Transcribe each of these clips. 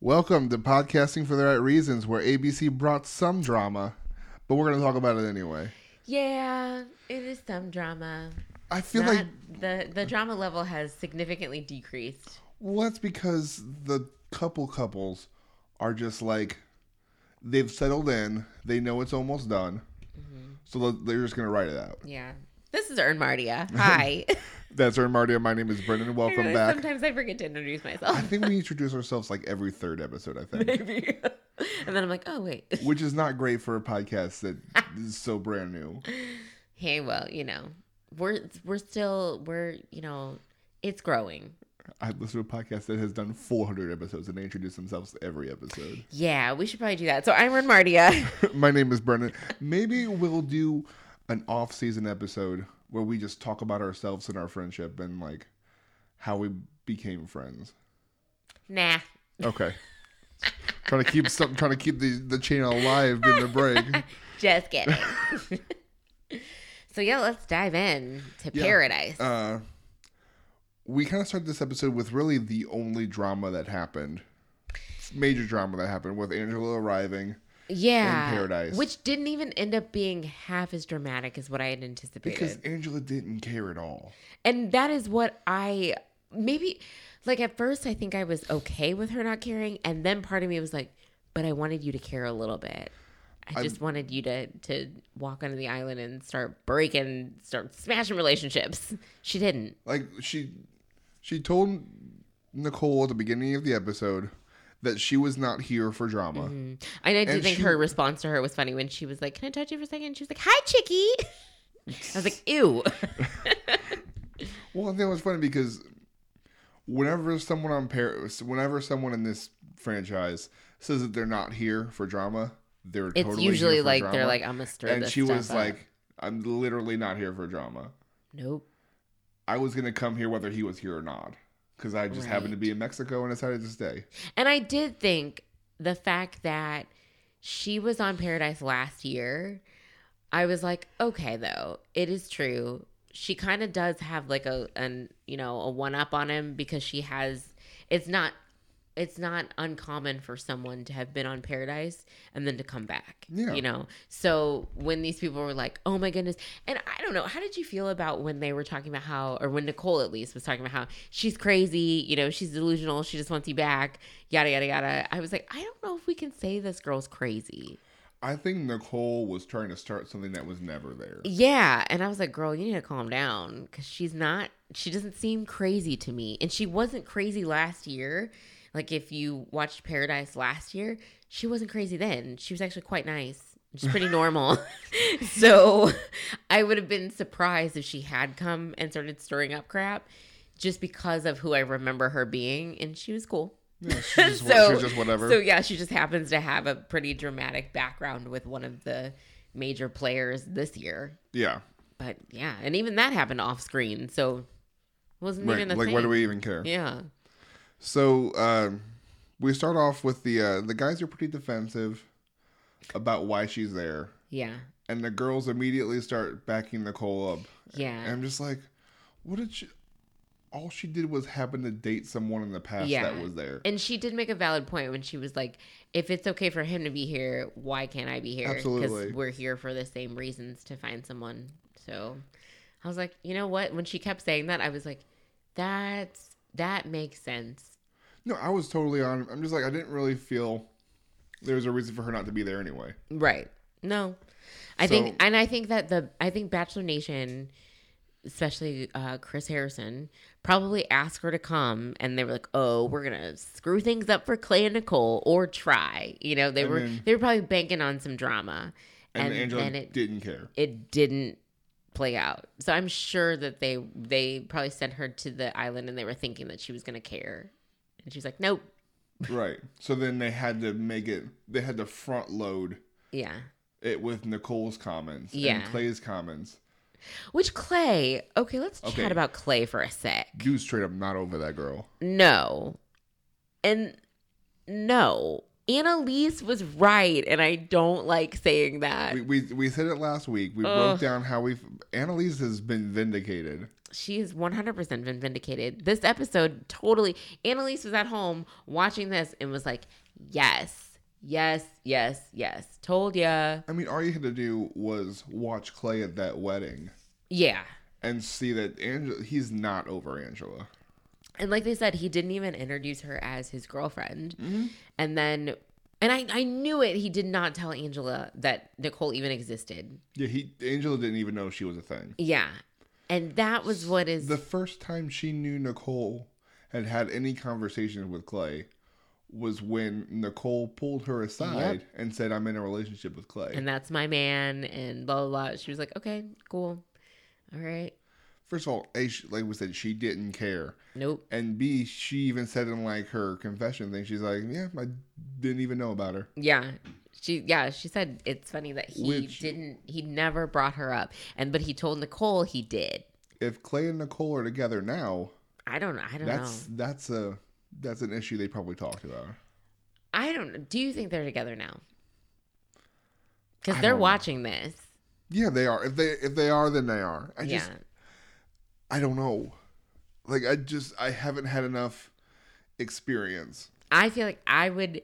Welcome to Podcasting for the Right Reasons, where ABC brought some drama, but we're going to talk about it anyway. Yeah, it is some drama. I feel Not- like, the the drama level has significantly decreased. well, that's because the couple couples are just like, they've settled in, they know it's almost done, Mm-hmm. so they're just going to write it out. Yeah. This is Earn Mardia. Hi. That's our Marty. My name is Brendan. Welcome back. Sometimes I forget to introduce myself. I think we introduce ourselves like every third episode, I think. Maybe. and then I'm like, oh wait. Which is not great for a podcast that is so brand new. Hey, well, you know, we're we're still we're you know, it's growing. I listen to a podcast that has done 400 episodes and they introduce themselves every episode. Yeah, we should probably do that. So I'm Mardia. My name is Brendan. Maybe we'll do an off season episode where we just talk about ourselves and our friendship and like how we became friends. nah. Okay. trying to keep something trying to keep the, the chain alive in the break. Just kidding. so yeah, let's dive in to Yeah. paradise. Uh we kind of start this episode with really the only drama that happened. Major drama that happened with Angela arriving. Yeah. Paradise. Which didn't even end up being half as dramatic as what I had anticipated. Because Angela didn't care at all. And that is what I maybe like at first I think I was okay with her not caring and then part of me was like but I wanted you to care a little bit. I just wanted you to to walk onto the island and start breaking start smashing relationships. She didn't. Like she she told Nicole at the beginning of the episode that she was not here for drama. Mm-hmm. And I do And think she- her response to her was funny when she was like, "Can I touch you for a second? She was like, "Hi, chickie." I was like, "Ew." Well, I think it was funny because whenever someone on Paris, whenever someone in this franchise says that they're not here for drama, they're It's totally usually here for like drama. they're like, "I'm gonna stir and she was up." like, "I'm literally not here for drama. "Nope." I was gonna come here whether he was here or not." Because I just happened to be in Mexico and decided to stay. And I did think the fact that she was on Paradise last year, I was like, okay, though it is true. She kind of does have like a an you know a one up on him because she has. It's not. It's not uncommon for someone to have been on Paradise and then to come back. Yeah. You know. So when these people were like, "Oh my goodness," and I don't know, how did you feel about when they were talking about how, or when Nicole at least was talking about how she's crazy, you know, she's delusional, she just wants you back, yada yada yada. I was like, I don't know if we can say this girl's crazy. I think Nicole was trying to start something that was never there. Yeah, and I was like, girl, you need to calm down because she's not. She doesn't seem crazy to me, and she wasn't crazy last year. Like if you watched Paradise last year, she wasn't crazy then. She was actually quite nice. She's pretty normal. so I would have been surprised if she had come and started stirring up crap just because of who I remember her being. And she was cool. Yeah, just, so, just whatever. So yeah, she just happens to have a pretty dramatic background with one of the major players this year. yeah. But yeah, and even that happened off screen, so wasn't Right. even Like, thing. why do we even care? Yeah. So um, we start off with the uh, the guys are pretty defensive about why she's there, Yeah. and the girls immediately start backing Nicole up. Yeah. And I'm just like, what did she? All she did was happen to date someone in the past Yeah. that was there. And she did make a valid point when she was like, if it's okay for him to be here, why can't I be here? Absolutely. Because we're here for the same reasons to find someone. So I was like, you know what? When she kept saying that, I was like, that's that makes sense. No, I was totally on. I'm just like, I didn't really feel there was a reason for her not to be there anyway. Right. No. I So- think and I think that the I think Bachelor Nation especially uh, Chris Harrison probably asked her to come and they were like, "Oh, we're going to screw things up for Clay and Nicole or try." You know, they And were then- they were probably banking on some drama. And, And, Angela then it didn't care. it didn't play out. So I'm sure that they they probably sent her to the island and they were thinking that she was going to care. And she's like, "Nope." right. So then they had to make it. They had to front load Yeah. it with Nicole's comments Yeah. and Clay's comments. Which Clay? Okay, let's Okay. chat about Clay for a sec. Dude, straight up not over that girl. No. And no. Annalise was right, and I don't like saying that. We, we we said it last week. We Ugh. broke down how we've Annalise has been vindicated. she has 100% been vindicated. This episode totally. Annalise was at home watching this and was like, yes, yes, yes, yes. Told ya. I mean, all you had to do was watch Clay at that wedding Yeah. and see that Angela he's not over Angela. And like they said, he didn't even introduce her as his girlfriend. Mm-hmm. And then, and I, I knew it. He did not tell Angela that Nicole even existed. Yeah, he Angela didn't even know she was a thing. Yeah. And that was what is. The first time she knew Nicole had had any conversations with Clay was when Nicole pulled her aside and said, "I'm in a relationship with Clay." and that's my man, and blah, blah, blah. She was like, okay, cool. All right. First of all, A, she- like we said, she didn't care, Nope. and B, she even said in like her confession thing, she's like, "Yeah, I didn't even know about her." Yeah. She yeah, she said it's funny that he Which- didn't he never brought her up. And but he told Nicole he did. If Clay and Nicole are together now, I don't I don't that's know. that's a that's an issue they probably talked about. I don't. Do you think they're together now? Cuz they're don't know. watching this. Yeah, they are. If they if they are, then they are. I yeah. just I don't know. Like I just I haven't had enough experience. I feel like I would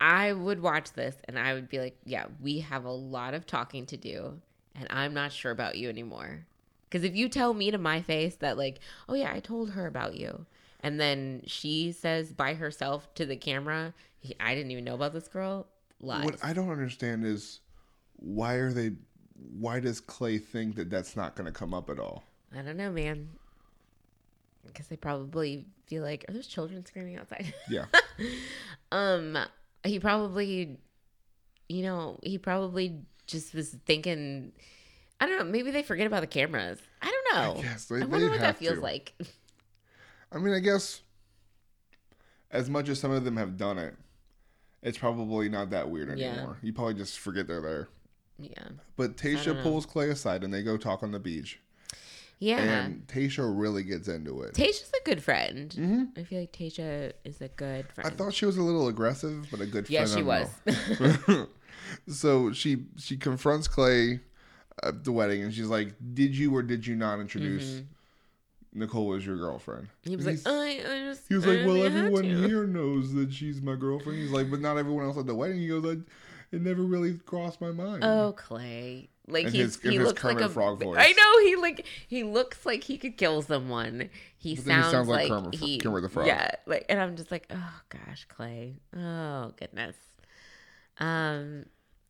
I would watch this and I would be like, yeah, we have a lot of talking to do and I'm not sure about you anymore. Cuz if you tell me to my face that like, oh yeah, I told her about you and then she says by herself to the camera, I didn't even know about this girl. Lies. What I don't understand is why are they why does Clay think that that's not going to come up at all? I don't know, man. Because they probably feel like, are those children screaming outside? Yeah. um, he probably, you know, he probably just was thinking, I don't know, maybe they forget about the cameras. I don't know. I guess they- I wonder what that feels to. like. I mean, I guess as much as some of them have done it, it's probably not that weird Yeah. anymore. You probably just forget they're there. Yeah. But Tayshia pulls Clay aside and they go talk on the beach. Yeah. And Tayshia really gets into it. Tayshia's a good friend. hmm I feel like Tayshia is a good friend. I thought she was a little aggressive, but a good yeah, friend. she was. so she she confronts Clay at the wedding and she's like, "Did you or did you not introduce Nicole as your girlfriend?" he was And like, I, I just. He was I like, "Well, everyone here knows that she's my girlfriend." He's like, "But not everyone else at the wedding." He goes, I, "It never really crossed my mind." Oh, Clay. Like he's, his- he looks like a Frog voice. I know he like he looks like he could kill someone. He then he sounds, sounds like like, Kermit he Kermit the Frog. Yeah, like and I'm just like, oh gosh, Clay. Oh goodness. Um,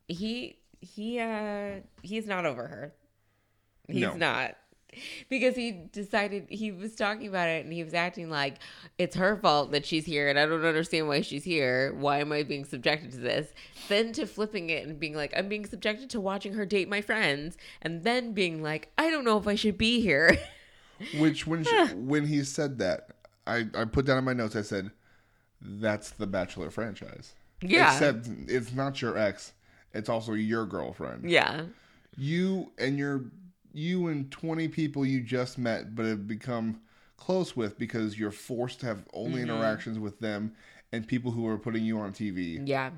he he uh he's not over her. He's No. not. Because he decided he was talking about it and he was acting like it's her fault that she's here and I don't understand why she's here. Why am I being subjected to this? Then to flipping it and being like, I'm being subjected to watching her date my friends, and then being like, I don't know if I should be here. Which when she, when he said that, I I put down in my notes. I said, "That's the Bachelor franchise." Yeah. Except it's not your ex; it's also your girlfriend. yeah. You and your you and twenty people you just met, but have become close with because you're forced to have only Mm-hmm. interactions with them and people who are putting you on TV. Yeah.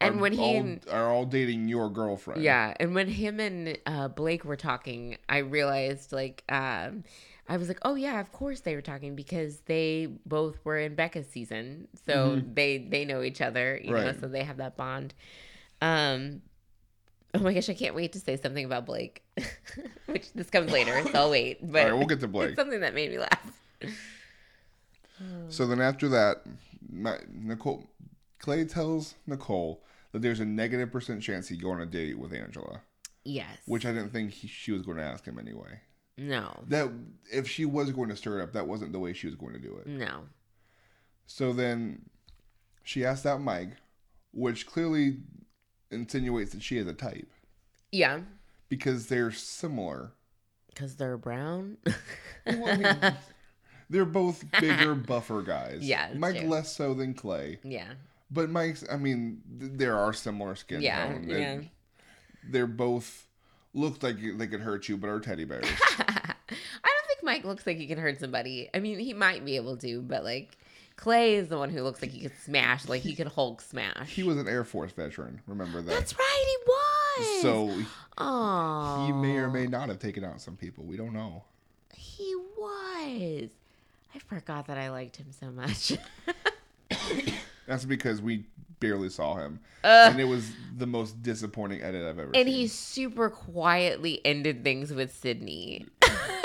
And are when he all, and, are all dating your girlfriend. yeah, and when him and uh, Blake were talking, I realized like um, I was like, oh yeah, of course they were talking because they both were in Becca's season, so they they know each other, you know, Mm-hmm. So they have that bond. Um, oh my gosh, I can't wait to say something about Blake, which this comes later, so I'll wait. But All right, we'll get to Blake. It's something that made me laugh. So then after that, my, Nicole Clay tells Nicole that there's a negative percent chance he'd go on a date with Angela, Yes. which I didn't think he, she was going to ask him anyway. no, That if she was going to stir it up, that wasn't the way she was going to do it. no. So then she asked out Mike, which clearly insinuates that she is a type Yeah, because they're similar. because they're brown. Well, I mean, they're both bigger, buffer guys. Yeah, that's Mike true. less so than Clay. yeah. But Mike's, I mean, th- there are similar skin Yeah, tone. yeah. And They're both look like they could hurt you, but are teddy bears. I don't think Mike looks like he can hurt somebody. I mean, he might be able to, but like Clay is the one who looks like he could smash, like he could Hulk smash. He was an Air Force veteran. Remember that? That's right, he was. So oh, he may or may not have taken out some people. We don't know. He was. I forgot that I liked him so much. That's because we barely saw him, Uh, and it was the most disappointing edit I've ever and seen. he super quietly ended things with Sydney.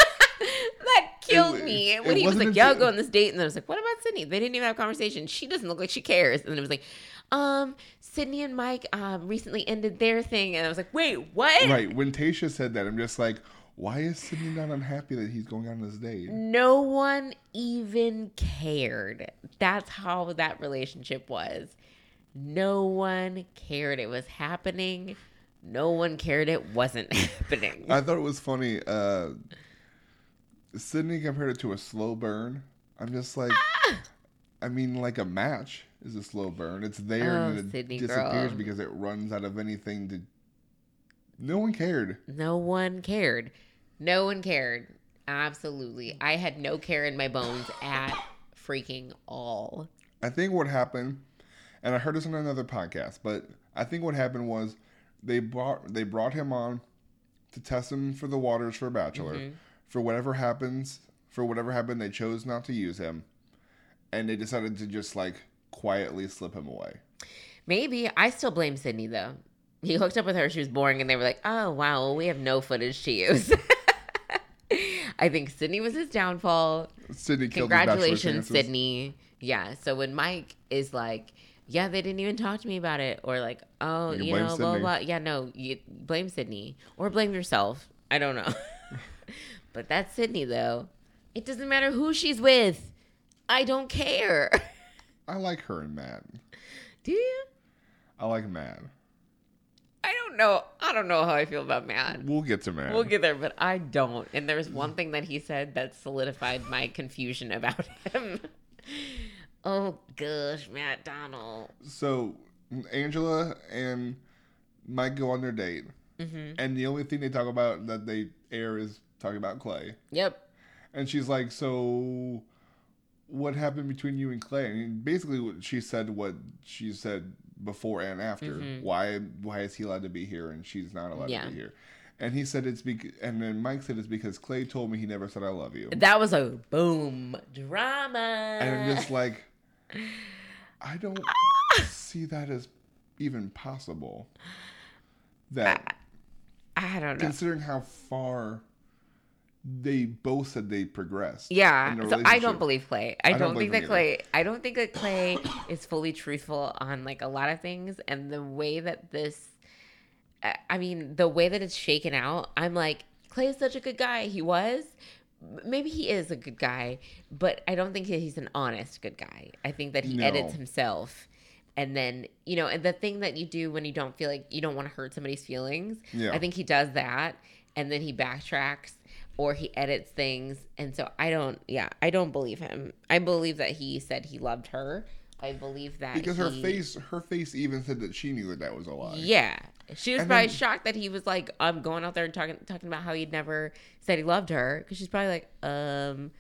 killed It- me when he was like, "Yeah, I'll go on this date," and then I was like, "What about Sydney?" They didn't even have a conversation. She doesn't look like she cares. And then it was like, "Um, Sydney and Mike um recently ended their thing," and I was like, "Wait, what?" right when Tayshia said that, I'm just like, why is Sydney not unhappy that he's going on this date? No one even cared. That's how that relationship was. No one cared it was happening. No one cared it wasn't happening. I thought it was funny. Uh, Sydney compared it to a slow burn. I'm just like, Ah! I mean, like a match is a slow burn. It's there Oh, and it Sydney disappears girl. because it runs out of anything to. No one cared. No one cared. No one cared. Absolutely. I had no care in my bones at freaking all. I think what happened, and I heard this on another podcast, but I think what happened was they brought they brought him on to test him for the waters for Bachelor. Mhm. For whatever happens, for whatever happened, they chose not to use him, and they decided to just like quietly slip him away. Maybe. I still blame Sydney though. He hooked up with her, she was boring, and they were like, oh, wow, well, we have no footage to use. I think Sydney was his downfall. Sydney killed Congratulations. Sydney. Yeah. So when Mike is like, yeah, they didn't even talk to me about it, or like, oh, You you, know, blah, blah, blah. Yeah, no, you blame Sydney or blame yourself. I don't know. but that's Sydney, though. It doesn't matter who she's with. I don't care. I like her and Matt. Do you? I like Matt. I don't know. I don't know how I feel about Matt. We'll get to Matt. We'll get there, but I don't. And there's one thing that he said that solidified my confusion about him. oh gosh, Matt Donald. so Angela and Mike go on their date, hmm and the only thing they talk about that they air is talking about Clay. Yep. And she's like, "So, what happened between you and Clay?" And basically, she said what she said before and after. Mhm. Why? Why is he allowed to be here and she's not allowed Yeah. to be here? And he said it's because, and then Mike said it's because Clay told me he never said I love you. That was a boom drama. And I'm just like, I don't see that as even possible. That I don't know. considering how far they both said they progressed. Yeah, so I don't believe Clay. I, don't don't, think that Clay. I don't think that Clay is fully truthful on like a lot of things, and the way that this, I- I mean, the way that it's shaken out, I'm like, Clay is such a good guy. He was. Maybe he is a good guy, but I don't think he's an honest good guy. I think that he No. edits himself. And then, you know, and the thing that you do when you don't feel like you don't want to hurt somebody's feelings, Yeah. I think he does that. And then he backtracks or he edits things. And so I don't, yeah, I don't believe him. I believe that he said he loved her. I believe that because her face her face even said that she knew that that was a lie yeah. She was And probably then- shocked that he was like, I'm going out there and talking talking about how he'd never said he loved her. Because she's probably like, um.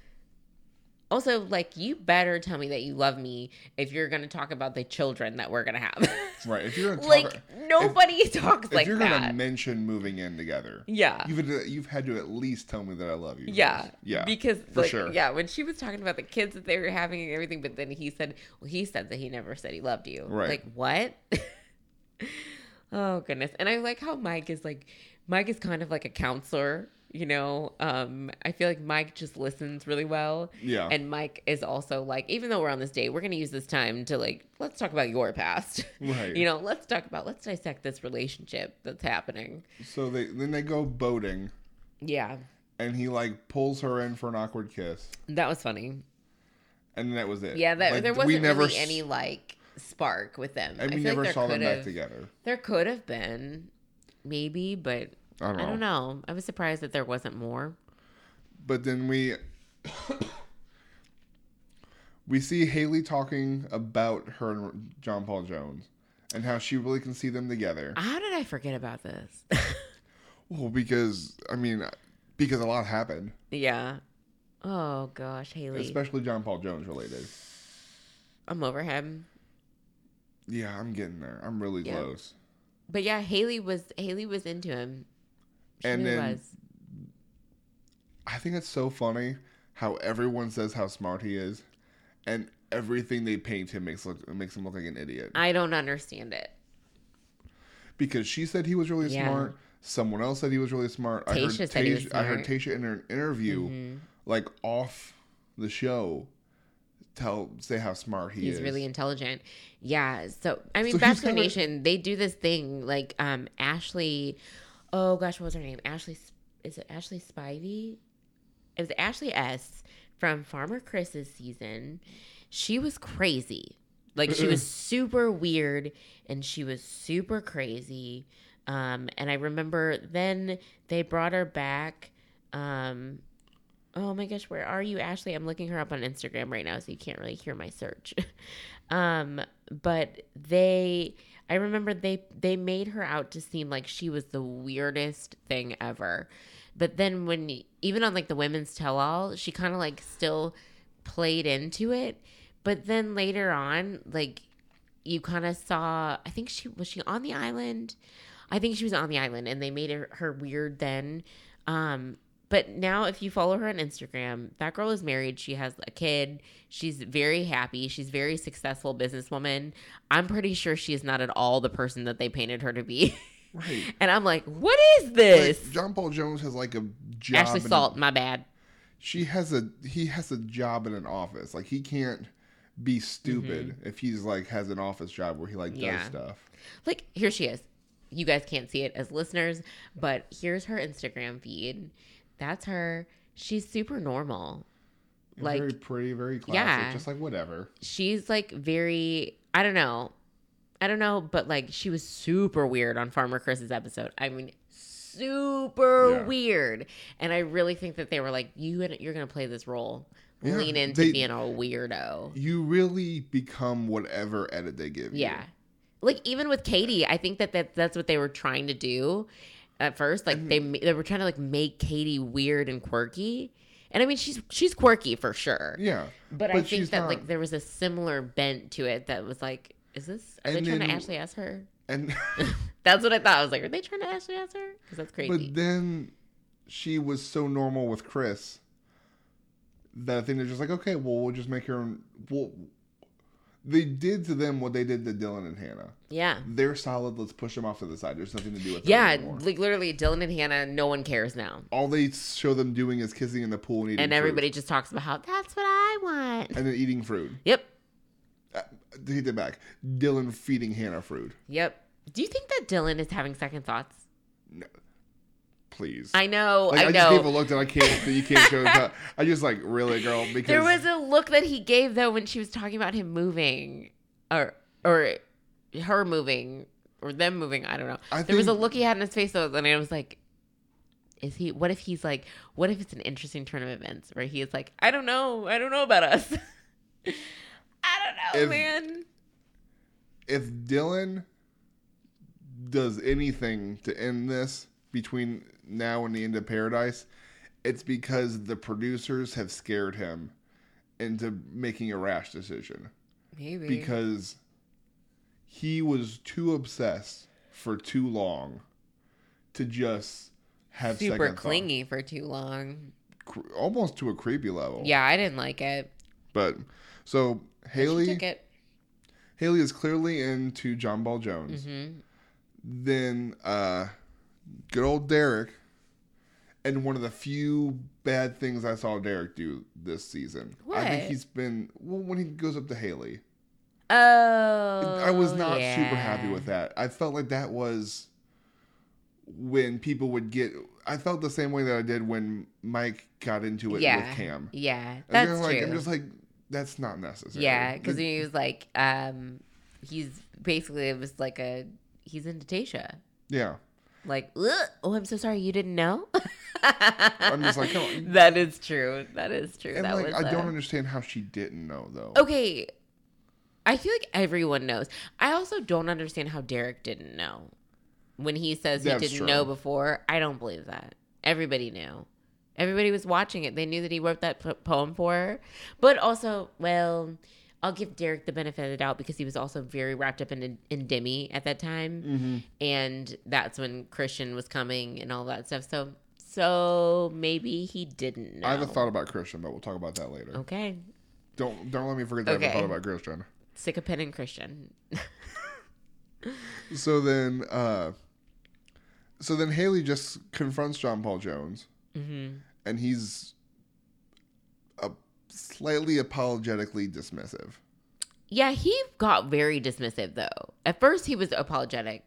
Also, like, you better tell me that you love me if you're gonna talk about the children that we're gonna have. right if you're like, talk, nobody talks if like you're that. gonna mention moving in together yeah. you've had, to, you've had to at least tell me that i love you Yeah, yeah because for like, sure. yeah, when she was talking about the kids that they were having and everything, but then he said, well, he said that he never said he loved you. Right. Like what? oh goodness, and I like how Mike is like, Mike is kind of like a counselor. You know, um, I feel like Mike just listens really well. yeah And Mike is also like, even though we're on this date, we're gonna use this time to like, let's talk about your past. right you know, let's talk about, let's dissect this relationship that's happening. so they then they go boating Yeah, and he like pulls her in for an awkward kiss that was funny. and that was it Yeah, that, Like, there wasn't never really s- any like spark with them. and I we like never there saw them back together There could have been, maybe, but i don't know I don't know. I was surprised that there wasn't more. but then we we see Haley talking about her and John Paul Jones and how she really can see them together. How did I forget about this? Well, because I mean, because a lot happened, yeah. Oh gosh, Haley. especially John Paul Jones related. I'm over him. Yeah, I'm getting there. I'm really Yeah. close. But yeah, Haley was Haley was into him. She And then- was. I think it's so funny how everyone says how smart he is, and everything they paint him makes look makes him look like an idiot. I don't understand it. Because she said he was really Yeah. smart. Someone else said he was really smart. I heard Tayshia said he was I heard. Tayshia in an interview, Mhm. like off the show, tell say how smart he He's is. really intelligent. Yeah. So I mean, So he's Bachelor Nation, they do this thing like um Ashley. Oh gosh, what was her name? Ashley. Is it Ashley Spivey? It was Ashley S from Farmer Chris's season. She was crazy. Like she was super weird and she was super crazy. Um, and I remember then they brought her back. Um, oh my gosh, where are you, Ashley? I'm looking her up on Instagram right now, so you can't really hear my search. um, but they, I remember they they made her out to seem like she was the weirdest thing ever. But then when even on like the women's tell all, she kind of like still played into it. But then later on, like you kind of saw, I think she was she on the island. I think she was on the island, and they made her, her weird then. Um, but now, if you follow her on Instagram, that girl is married. She has a kid. She's very happy. She's very successful businesswoman. I'm pretty sure she is not at all the person that they painted her to be. right. and I'm like, what is this? Like, John Paul Jones has like a job. Ashley in a- Salt, my bad. she has a he has a job in an office. Like he can't be stupid if he's like has an office job where he like Mm-hmm. Yeah. does stuff. Like, here she is. You guys can't see it as listeners, but here's her Instagram feed. That's her. She's super normal. Like, very pretty, very classic, Yeah. just like whatever. she's like very I don't know. I don't know, but like she was super weird on Farmer Chris's episode. I mean, super Yeah. weird. And I really think that they were like, you you're gonna play this role. Yeah, Lean into they- being a weirdo. You really become whatever edit they give you. Yeah. Like even with Katie, I think that, that that's what they were trying to do at first. Like mm-hmm. they ma- they were trying to like make Katie weird and quirky. And I mean she's she's quirky for sure. Yeah. But, I think that not- like there was a similar bent to it that was like, is this are they And trying to then- Ashley ask her? And That's what I thought. I was like, are they trying to Ashley ask her? Because that's crazy. but then she was so normal with Chris that I think they're just like, okay, well, we'll just make her. Well, they did to them what they did to Dylan and Hannah. yeah. They're solid. Let's push them off to the side. There's nothing to do with them Yeah, like literally Dylan and Hannah, no one cares now. All they show them doing is kissing in the pool and eating And fruit. everybody just talks about how that's what I want. and then eating fruit. Yep. Uh, take it back. Dylan feeding Hannah fruit. Yep. Do you think that Dylan is having second thoughts? Please. I know, like, I I, just gave a know. look that I can't. You can't show. I just like really, girl. Because There was a look that he gave though when she was talking about him moving, or or her moving, or them moving. I don't know. I there was a look he had in his face though, and I was like, "Is he? What if he's like? What if it's an interesting turn of events where he is like, I don't know, I don't know about us. I don't know, If- man. if Dylan does anything to end this between now in the end of Paradise, it's because the producers have scared him into making a rash decision Maybe because he was too obsessed for too long to just have super second thought. clingy for too long. Almost to a creepy level. Yeah, I didn't like it. But so Haley. Haley is clearly into John Paul Jones. hmm then uh good old Derek and one of the few bad things I saw Derek do this season. I think What? he's been well when he goes up to Haley. Oh, I was not super happy with that. I felt like that was when people would get I felt the same way that I did when Mike got into it Yeah, with Cam. yeah, that's then, like true. I'm just like that's not necessary. yeah, because he was like, um, he's basically it was like a he's into Tayshia. yeah. Like, "Ugh, oh, I'm so sorry, you didn't know. I'm just like, on. that is true. That is true. And that like was I don't uh, understand how she didn't know though. okay. I feel like everyone knows. I also don't understand how Derek didn't know when he says he didn't true. know before. I don't believe that. Everybody knew. Everybody was watching it. They knew that he wrote that po- poem for her. But also, well, I'll give Derek the benefit of the doubt because he was also very wrapped up in in Demi at that time, Mm-hmm. and that's when Kristian was coming and all that stuff. So so maybe he didn't know. I have a thought about Kristian, but we'll talk about that later. Okay, Don't don't let me forget that I have a thought about Kristian. sick of Penn and Kristian. So then, uh, so then Haley just confronts John Paul Jones, hmm and he's slightly apologetically dismissive. Yeah, he got very dismissive though. At first, he was apologetic.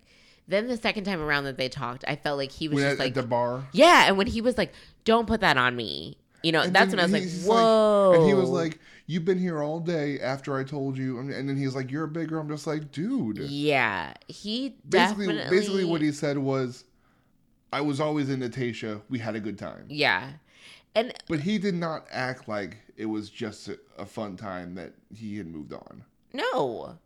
Then the second time around that they talked, I felt like he was When just at, like, at the bar, yeah. And when he was like, "Don't put that on me," you know, And that's when I was like, "Whoa!" and he was like, "You've been here all day after I told you," and, and then he's like, "You're a big girl." I'm just like, dude. "Yeah." He Basically, definitely, basically, what he said was, "I was always into Tayshia. We had a good time." yeah, and But he did not act like it was just a, a fun time that he had moved on. no,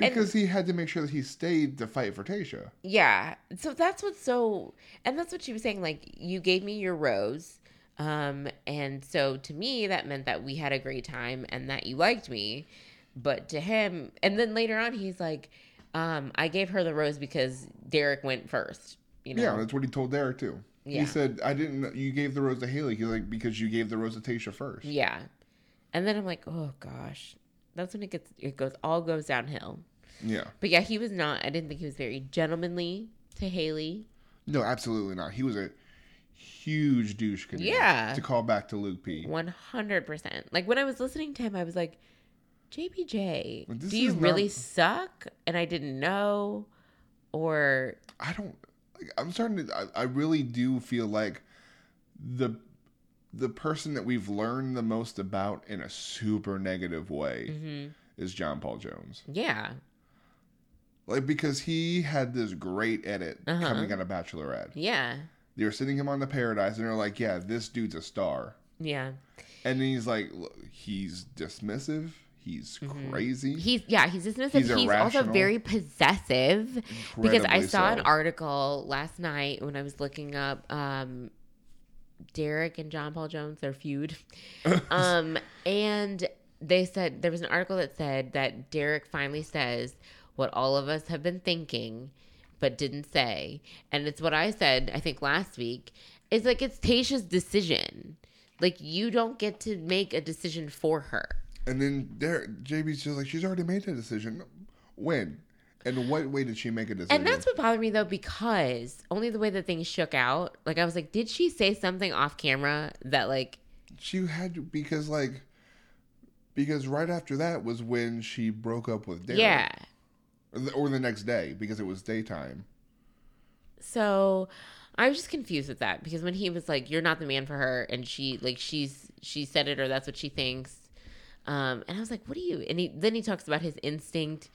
And- Because he had to make sure that he stayed to fight for Tayshia. Yeah. So that's what's so and that's what she was saying like you gave me your rose um and so to me that meant that we had a great time and that you liked me but to him and then later on he's like um I gave her the rose because Derek went first you know Yeah, that's what he told Derek too. Yeah. He said, "I didn't. know- You gave the rose to Haley. He's like because you gave the rose to Tayshia first. yeah and then I'm like oh gosh that's when it gets it goes all goes downhill Yeah. but yeah he was not I didn't think he was very gentlemanly to Haley No, absolutely not. He was a huge douche canoe. Yeah. To call back to Luke P. One hundred percent. Like when I was listening to him, I was like, "JPJ, this do you not- really suck?" And I didn't know, or I don't. Like, I'm starting to. I, I really do feel like the the person that we've learned the most about in a super negative way Mhm. is John Paul Jones. yeah, Like because he had this great edit Uh-huh. coming out of Bachelorette. yeah, They were sending him on to Paradise, and they're like, "Yeah, this dude's a star." yeah. And then he's like, "He's dismissive. He's crazy. Mm-hmm. He's yeah, he's dismissive. He's He's, also very possessive because I Incredibly saw an article last night when I was looking up um, Derek and John Paul Jones their feud, um, and they said there was an article that said that Derek finally says what all of us have been thinking but didn't say, and it's what I said I think last week. Is like it's Tayshia's decision. Like you don't get to make a decision for her. And then there, JB's just like, she's already made the decision. When? And what way did she make a decision? And that's what bothered me though, because only the way that things shook out, like I was like, did she say something off camera that like she had to, because like because right after that was when she broke up with Derek. Yeah. Or the, or the next day because it was daytime. So I was just confused with that because when he was like, You're not the man for her and she like she's she said it or that's what she thinks. Um and I was like, What do you and he then he talks about his instinct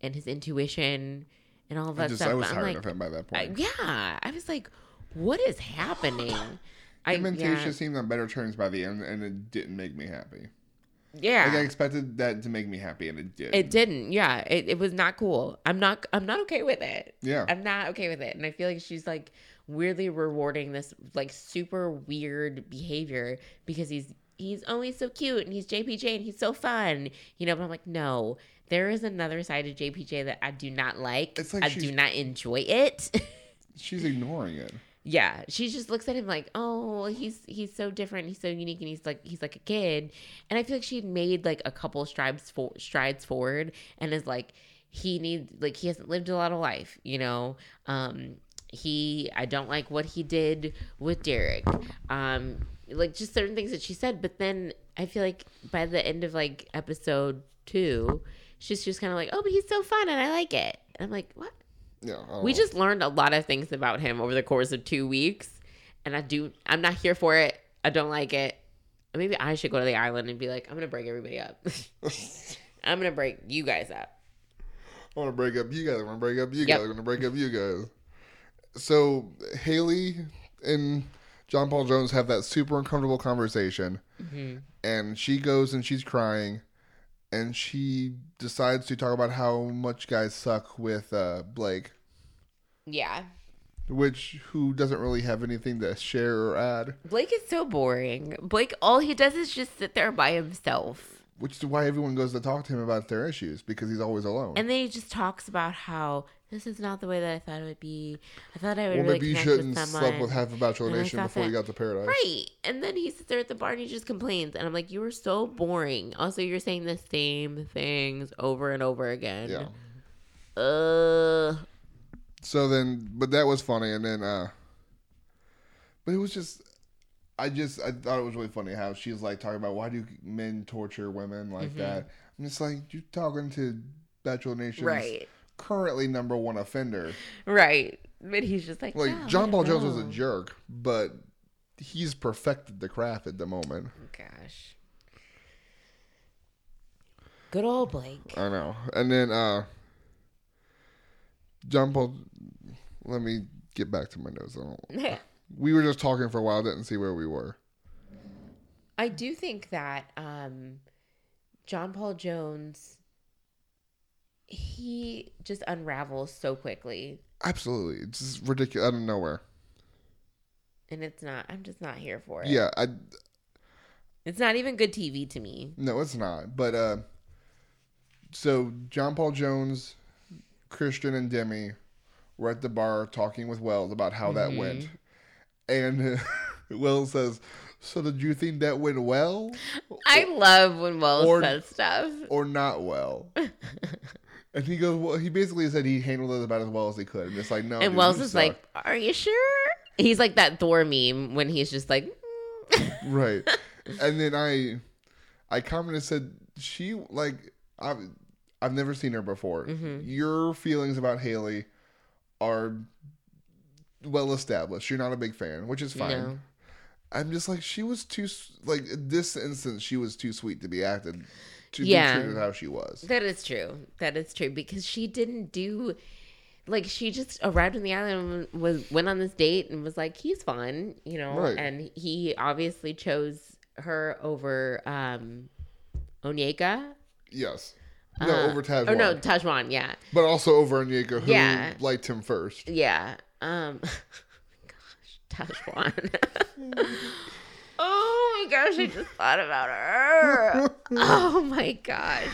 and his intuition and all of I that just stuff. I was but tired like, of him by that I- point. yeah. I was like, What is happening? I him and yeah, Tayshia seemed on better terms by the end, and it didn't make me happy. yeah. Like I expected that to make me happy, and it did. It didn't. Yeah, it, it was not cool. I'm not. I'm not okay with it. Yeah. I'm not okay with it, and I feel like she's like weirdly rewarding this like super weird behavior because he's he's always so cute and he's JPJ and he's so fun, you know. But I'm like, no, there is another side of JPJ that I do not like. It's like I do not enjoy it. She's ignoring it. yeah, she just looks at him like, oh, he's he's so different, he's so unique, and he's like he's like a kid. And I feel like she made like a couple strides for, strides forward, and is like he needs like he hasn't lived a lot of life, you know. Um, he I don't like what he did with Derek. Um, like just certain things that she said, but then I feel like by the end of like episode two, she's just kind of like, oh, but he's so fun and I like it. And I'm like, what? Yeah. We know. just learned a lot of things about him over the course of two weeks, and I do. I'm not here for it. I don't like it. Maybe I should go to the island and be like, I'm gonna break everybody up. I'm gonna break you guys up. I want to break up you guys. I want to break up you Yep. guys. I want to break up you guys. So Haley and John Paul Jones have that super uncomfortable conversation, Mm-hmm. and she goes and she's crying, and she decides to talk about how much guys suck with uh, Blake, Yeah, which who doesn't really have anything to share or add. Blake is so boring. Blake, all he does is just sit there by himself. which is why everyone goes to talk to him about their issues because he's always alone. And then he just talks about how this is not the way that I thought it would be. I thought I would well, really maybe you shouldn't with slept with half a Bachelor Nation before you got to Paradise. Right. And then he sits there at the bar and he just complains. And I'm like, you are so boring. Also, you're saying the same things over and over again. Yeah. Uh, So then, but that was funny, and then, uh but it was just, I just, I thought it was really funny how she's like talking about why do men torture women like Mm-hmm. that. I'm just like, you're talking to Bachelor Nation's right. Currently number one offender. Right. But he's just like, Like "Yeah, John Paul Jones was a jerk, but he's perfected the craft at the moment. Gosh. Good old Blake. I know. And then uh John Paul let me get back to my notes. I don't, we were just talking for a while, didn't see where we were. I do think that um, John Paul Jones, he just unravels so quickly. Absolutely. It's just ridiculous out of nowhere. And it's not, I'm just not here for it. Yeah, I It's not even good TV to me. no, it's not. But uh so John Paul Jones, Kristian and Demi were at the bar talking with Wells about how that Mm-hmm. went. And Wells says, "So did you think that went well I love when Wells Or- says stuff. or not well?" and he goes, "Well, he basically said he handled it about as well as he could." And it's like, "No." and dude, Wells is suck." like, Are you sure? He's like that Thor meme when he's just like, "Mm." right and then i i commented said she like i've i've never seen her before Mm-hmm. your feelings about haley are well established you're not a big fan which is fine No. i'm just like she was too like this instance she was too sweet to be acted to Yeah. be treated how she was That is true. That is true because she didn't do like she just arrived on the island and was went on this date and was like he's fun, you know, Right. and he obviously chose her over um Onyeka. yes no Uh, over Tahzjuan, Or no, Tahzjuan, yeah. but also over Onyeka, who Yeah. liked him first Yeah. Um gosh, Tahzjuan. oh my gosh, I just thought about her. oh my gosh.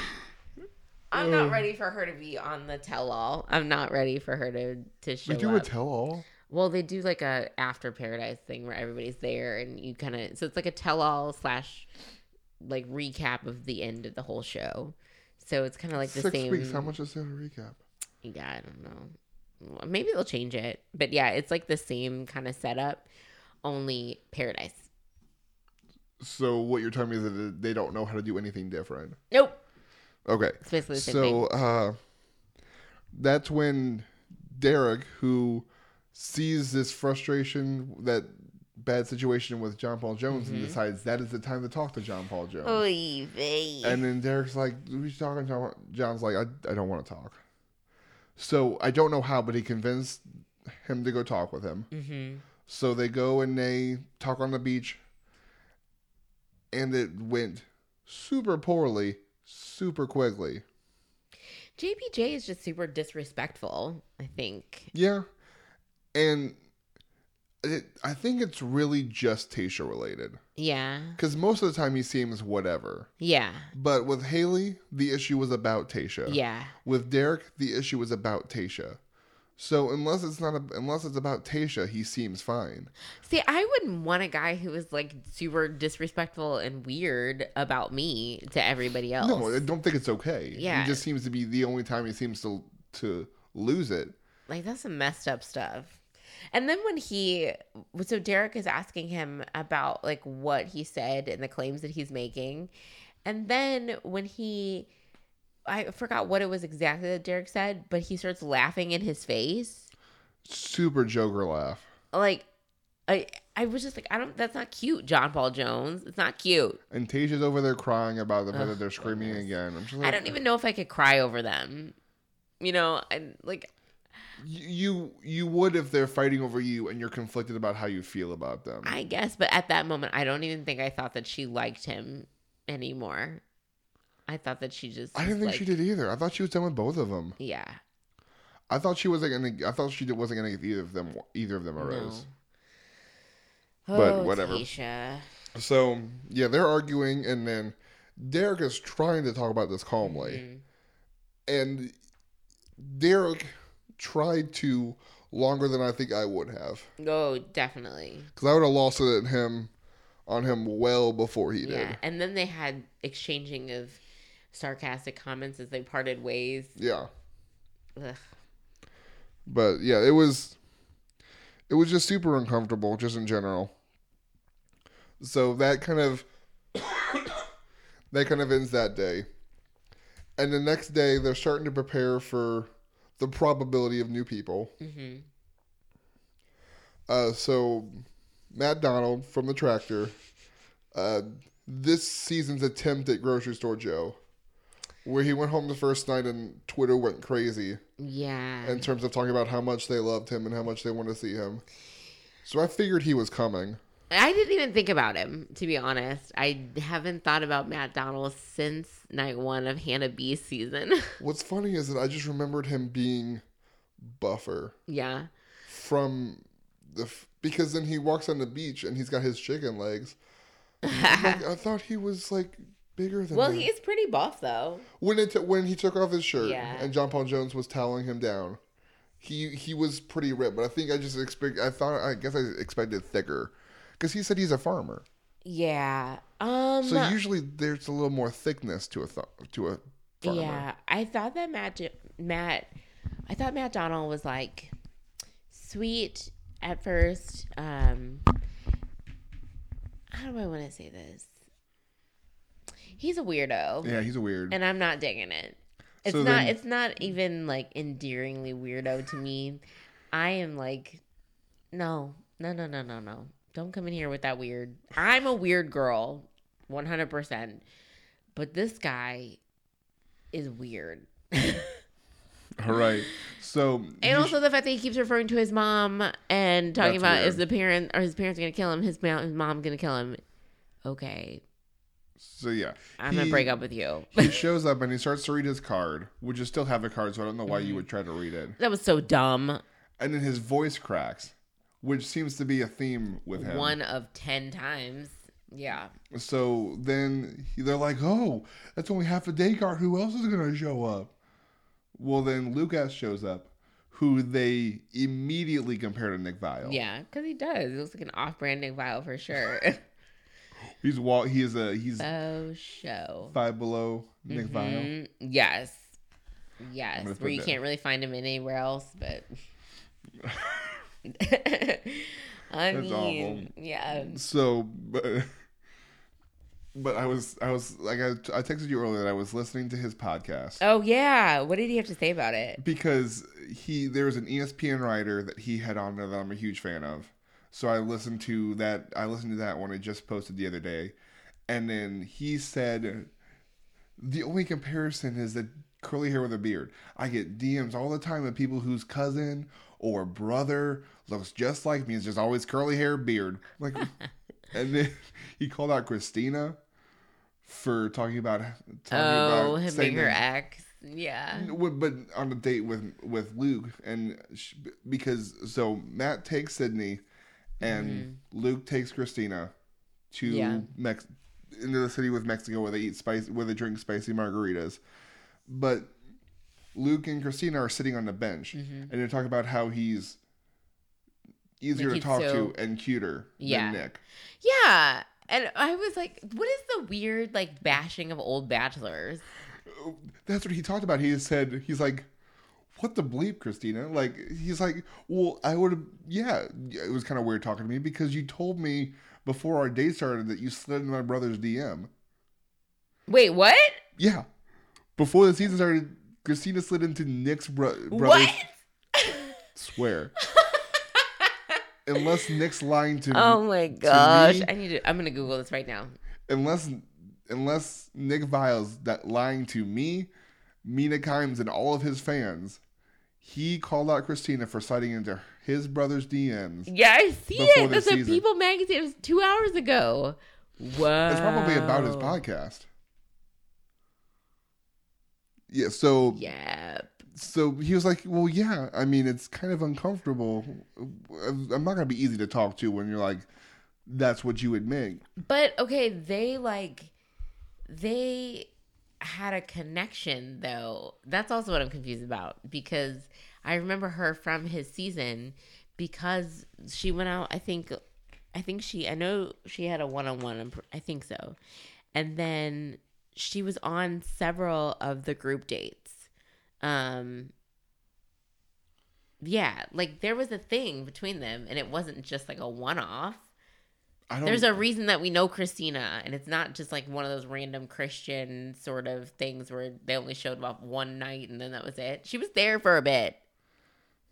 I'm not ready for her to be on the tell all. I'm not ready for her to to show we do a tell-all well, they do like a after paradise thing where everybody's there and you kind of so it's like a tell all slash like recap of the end of the whole show. So it's kind of like the six same. weeks how much is there a recap Yeah, I don't know. Maybe they'll change it. But yeah, it's like the same kind of setup, only paradise. So what you're telling me is that they don't know how to do anything different. Nope. Okay. It's basically the same So thing. uh that's when Derek, who sees this frustration, that bad situation with John Paul Jones, and decides that is the time to talk to John Paul Jones. Mm-hmm. Oy vey. And then Derek's like, "Who's talking?" John? John's like, "I, I don't want to talk." So I don't know how, but he convinced him to go talk with him. mm-hmm. So they go and they talk on the beach, and it went super poorly, super quickly. JPJ is just super disrespectful, I think. Yeah, and it, I think it's really just Tayshia related Yeah. because most of the time he seems whatever. Yeah. But with Haley, the issue was about Tayshia. Yeah. With Derek, the issue was about Tayshia. So unless it's not a, unless it's about Tayshia, he seems fine. See, I wouldn't want a guy who was like super disrespectful and weird about me to everybody else. No, I don't think it's okay. Yeah. He just seems to be the only time he seems to to lose it. Like that's some messed up stuff. And then when he so Derek is asking him about like what he said and the claims that he's making. And then when he I forgot what it was exactly that Derek said, but he starts laughing in his face. Super Joker laugh. Like I I was just like, I don't that's not cute, John Paul Jones. It's not cute. And Tayshia's over there crying about the fact that they're screaming goodness. again. I'm just I don't even know if I could cry over them. You know, I like You you would if they're fighting over you and you're conflicted about how you feel about them. I guess, but at that moment, I don't even think I thought that she liked him anymore. I thought that she just. I didn't think like, she did either. I thought she was done with both of them. Yeah. I thought she wasn't gonna. I thought she wasn't gonna give either of them either of them a rose. No. But Oh, whatever. Tayshia. So yeah, they're arguing, and then Derek is trying to talk about this calmly, Mhm. and Derek tried to longer than I think I would have, Oh, definitely. because I would have lost it at him on him well before he did. Yeah. And then they had exchanging of sarcastic comments as they parted ways. yeah. Ugh. But yeah, it was it was just super uncomfortable just in general. So that kind of that kind of ends that day. And the next day they're starting to prepare for the probability of new people. hmm Uh, so Matt Donald from the tractor, uh, this season's attempt at grocery store Joe, where he went home the first night and Twitter went crazy Yeah. in terms of talking about how much they loved him and how much they want to see him. So I figured he was coming. I didn't even think about him, to be honest. I haven't thought about Matt Donald since night one of Hannah B's season. What's funny is that I just remembered him being buffer yeah. from the f- because then he walks on the beach and he's got his chicken legs. Like, I thought he was like bigger than well, that. he's pretty buff, though. when it when he took off his shirt Yeah. and John Paul Jones was toweling him down. He he was pretty ripped, but I think I just expect I thought I guess I expected thicker because he said he's a farmer. Yeah. Um. So usually there's a little more thickness to a th- to a farmer. Yeah, I thought that Matt Matt, I thought Matt Donald was like sweet at first. Um, how do I want to say this? He's a weirdo, Yeah, he's a weird. and I'm not digging it. It's So not. then- it's not even like endearingly weirdo to me. I am like, no, no, no, no, no, no. Don't come in here with that weird. I'm a weird girl, 100. percent But this guy is weird. All right. So And also the fact that he keeps referring to his mom and talking about weird. is the parent or his parents gonna kill him, his his mom gonna kill him. Okay, so yeah, I'm gonna he- break up with you. he shows up and he starts to read his card, which is still have a card, so I don't know why you would try to read it. that was so dumb. And then his voice cracks, which seems to be a theme with him. One of ten times. Yeah. So then he- they're like, "Oh, that's only half a day card. Who else is gonna show up?" Well, then Lucas shows up, who they immediately compare to Nick Viall. Yeah, because he does. He looks like an off-brand Nick Viall for sure. he's wa- He's a he's oh, show. five below Nick. Mhm. Yes. Yes. Where you that- can't really find him anywhere else, but. I That's mean, yeah. So, but, but I was I was like I, I texted you earlier that I was listening to his podcast. Oh yeah. What did he have to say about it? because he there was an ESPN writer that he had on there that I'm a huge fan of. So I listened to that. I listened to that one I just posted the other day, and then he said the only comparison is that curly hair with a beard. I get DMs all the time of people whose cousin or brother looks just like me. It's just always curly hair, beard. Like, and then he called out Kristina for talking about talking Oh, about being her ex. Yeah. But on a date with with Luke, and sh- because so Matt takes Sydney, and mm-hmm. Luke takes Kristina to Yeah. Mex into the city with Mexico where they eat spicy where they drink spicy margaritas, but Luke and Kristina are sitting on the bench, mm-hmm. and they talk about how he's easier Like to talk so- to and cuter Yeah. than Nick. Yeah. And I was like, what is the weird like bashing of old bachelors? That's what he talked about. He said he's like, "What the bleep, Kristina?" Like he's like, "Well, I would have." Yeah, it was kind of weird talking to me because you told me before our date started that you slid into my brother's DM. Wait, what? Yeah, before the season started, Kristina slid into Nick's bro- brother's. What? Swear. unless Nick's lying to me. Oh my gosh. me- I need to I'm gonna Google this right now. unless unless Nick Viall's that lying to me, Mina Kimes, and all of his fans, he called out Kristina for sliding into his brother's DMs. Yeah, I see it. That's a. People magazine. It was two hours ago. Wow. It's probably about his podcast. Yeah, so Yeah. so he was like, "Well, yeah. I mean, it's kind of uncomfortable. I'm not gonna be easy to talk to when you're like, that's what you admit." But okay, they like they had a connection though. That's also what I'm confused about because I remember her from his season because she went out. I think, I think she. I know she had a one on one. I think so, and then she was on several of the group dates. Um. Yeah, like there was a thing between them, and it wasn't just like a one off. I don't. There's a reason that we know Kristina, and it's not just like one of those random Christian sort of things where they only showed up one night and then that was it. She was there for a bit.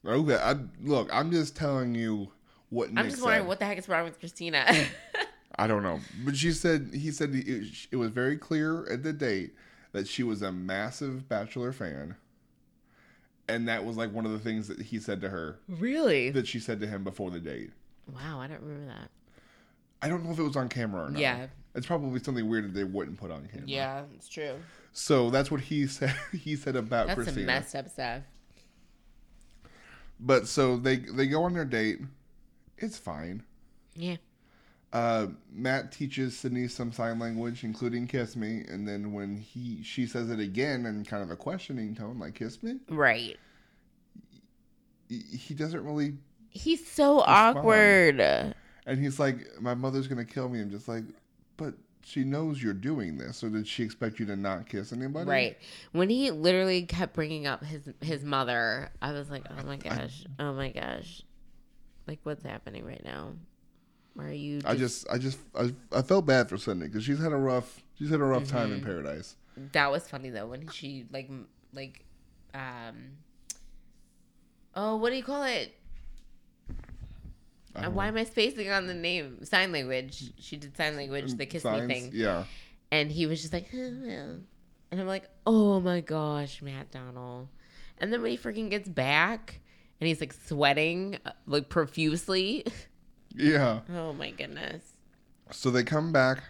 okay. I, look, I'm just telling you what I'm just said. wondering what the heck is wrong with Kristina. I don't know, but she said he said it, it was very clear at the date that she was a massive Bachelor fan, and that was like one of the things that he said to her really? that she said to him before the date. Wow, I don't remember that. I don't know if it was on camera or not. Yeah. It's probably something weird that they wouldn't put on camera. Yeah, it's true. So that's what he said. He said about That's Kristina. some messed up stuff. But so they they go on their date. It's fine. Yeah. Uh, Matt teaches Sydney some sign language, including "kiss me," and then when he she says it again in kind of a questioning tone, like "kiss me," Right. he, he doesn't really. He's so Respond. awkward. And he's like, "My mother's gonna kill me." I'm just like, but she knows you're doing this, so did she expect you to not kiss anybody? Right. When he literally kept bringing up his his mother, I was like, "Oh my gosh. Oh my gosh. Like what's happening right now? Why are you I just, I just, I, I felt bad for Sydney because she's had a rough, she's had a rough time Mm-hmm. in paradise. That was funny though when she like like um Oh, what do you call it? Why am I spacing on the name? Sign language. She did sign language, the kiss Signs? me thing. Yeah. And he was just like, and I'm like, oh my gosh, Matt Donald. And then when he freaking gets back and he's like sweating uh, like profusely. Yeah. Oh my goodness. So they come back,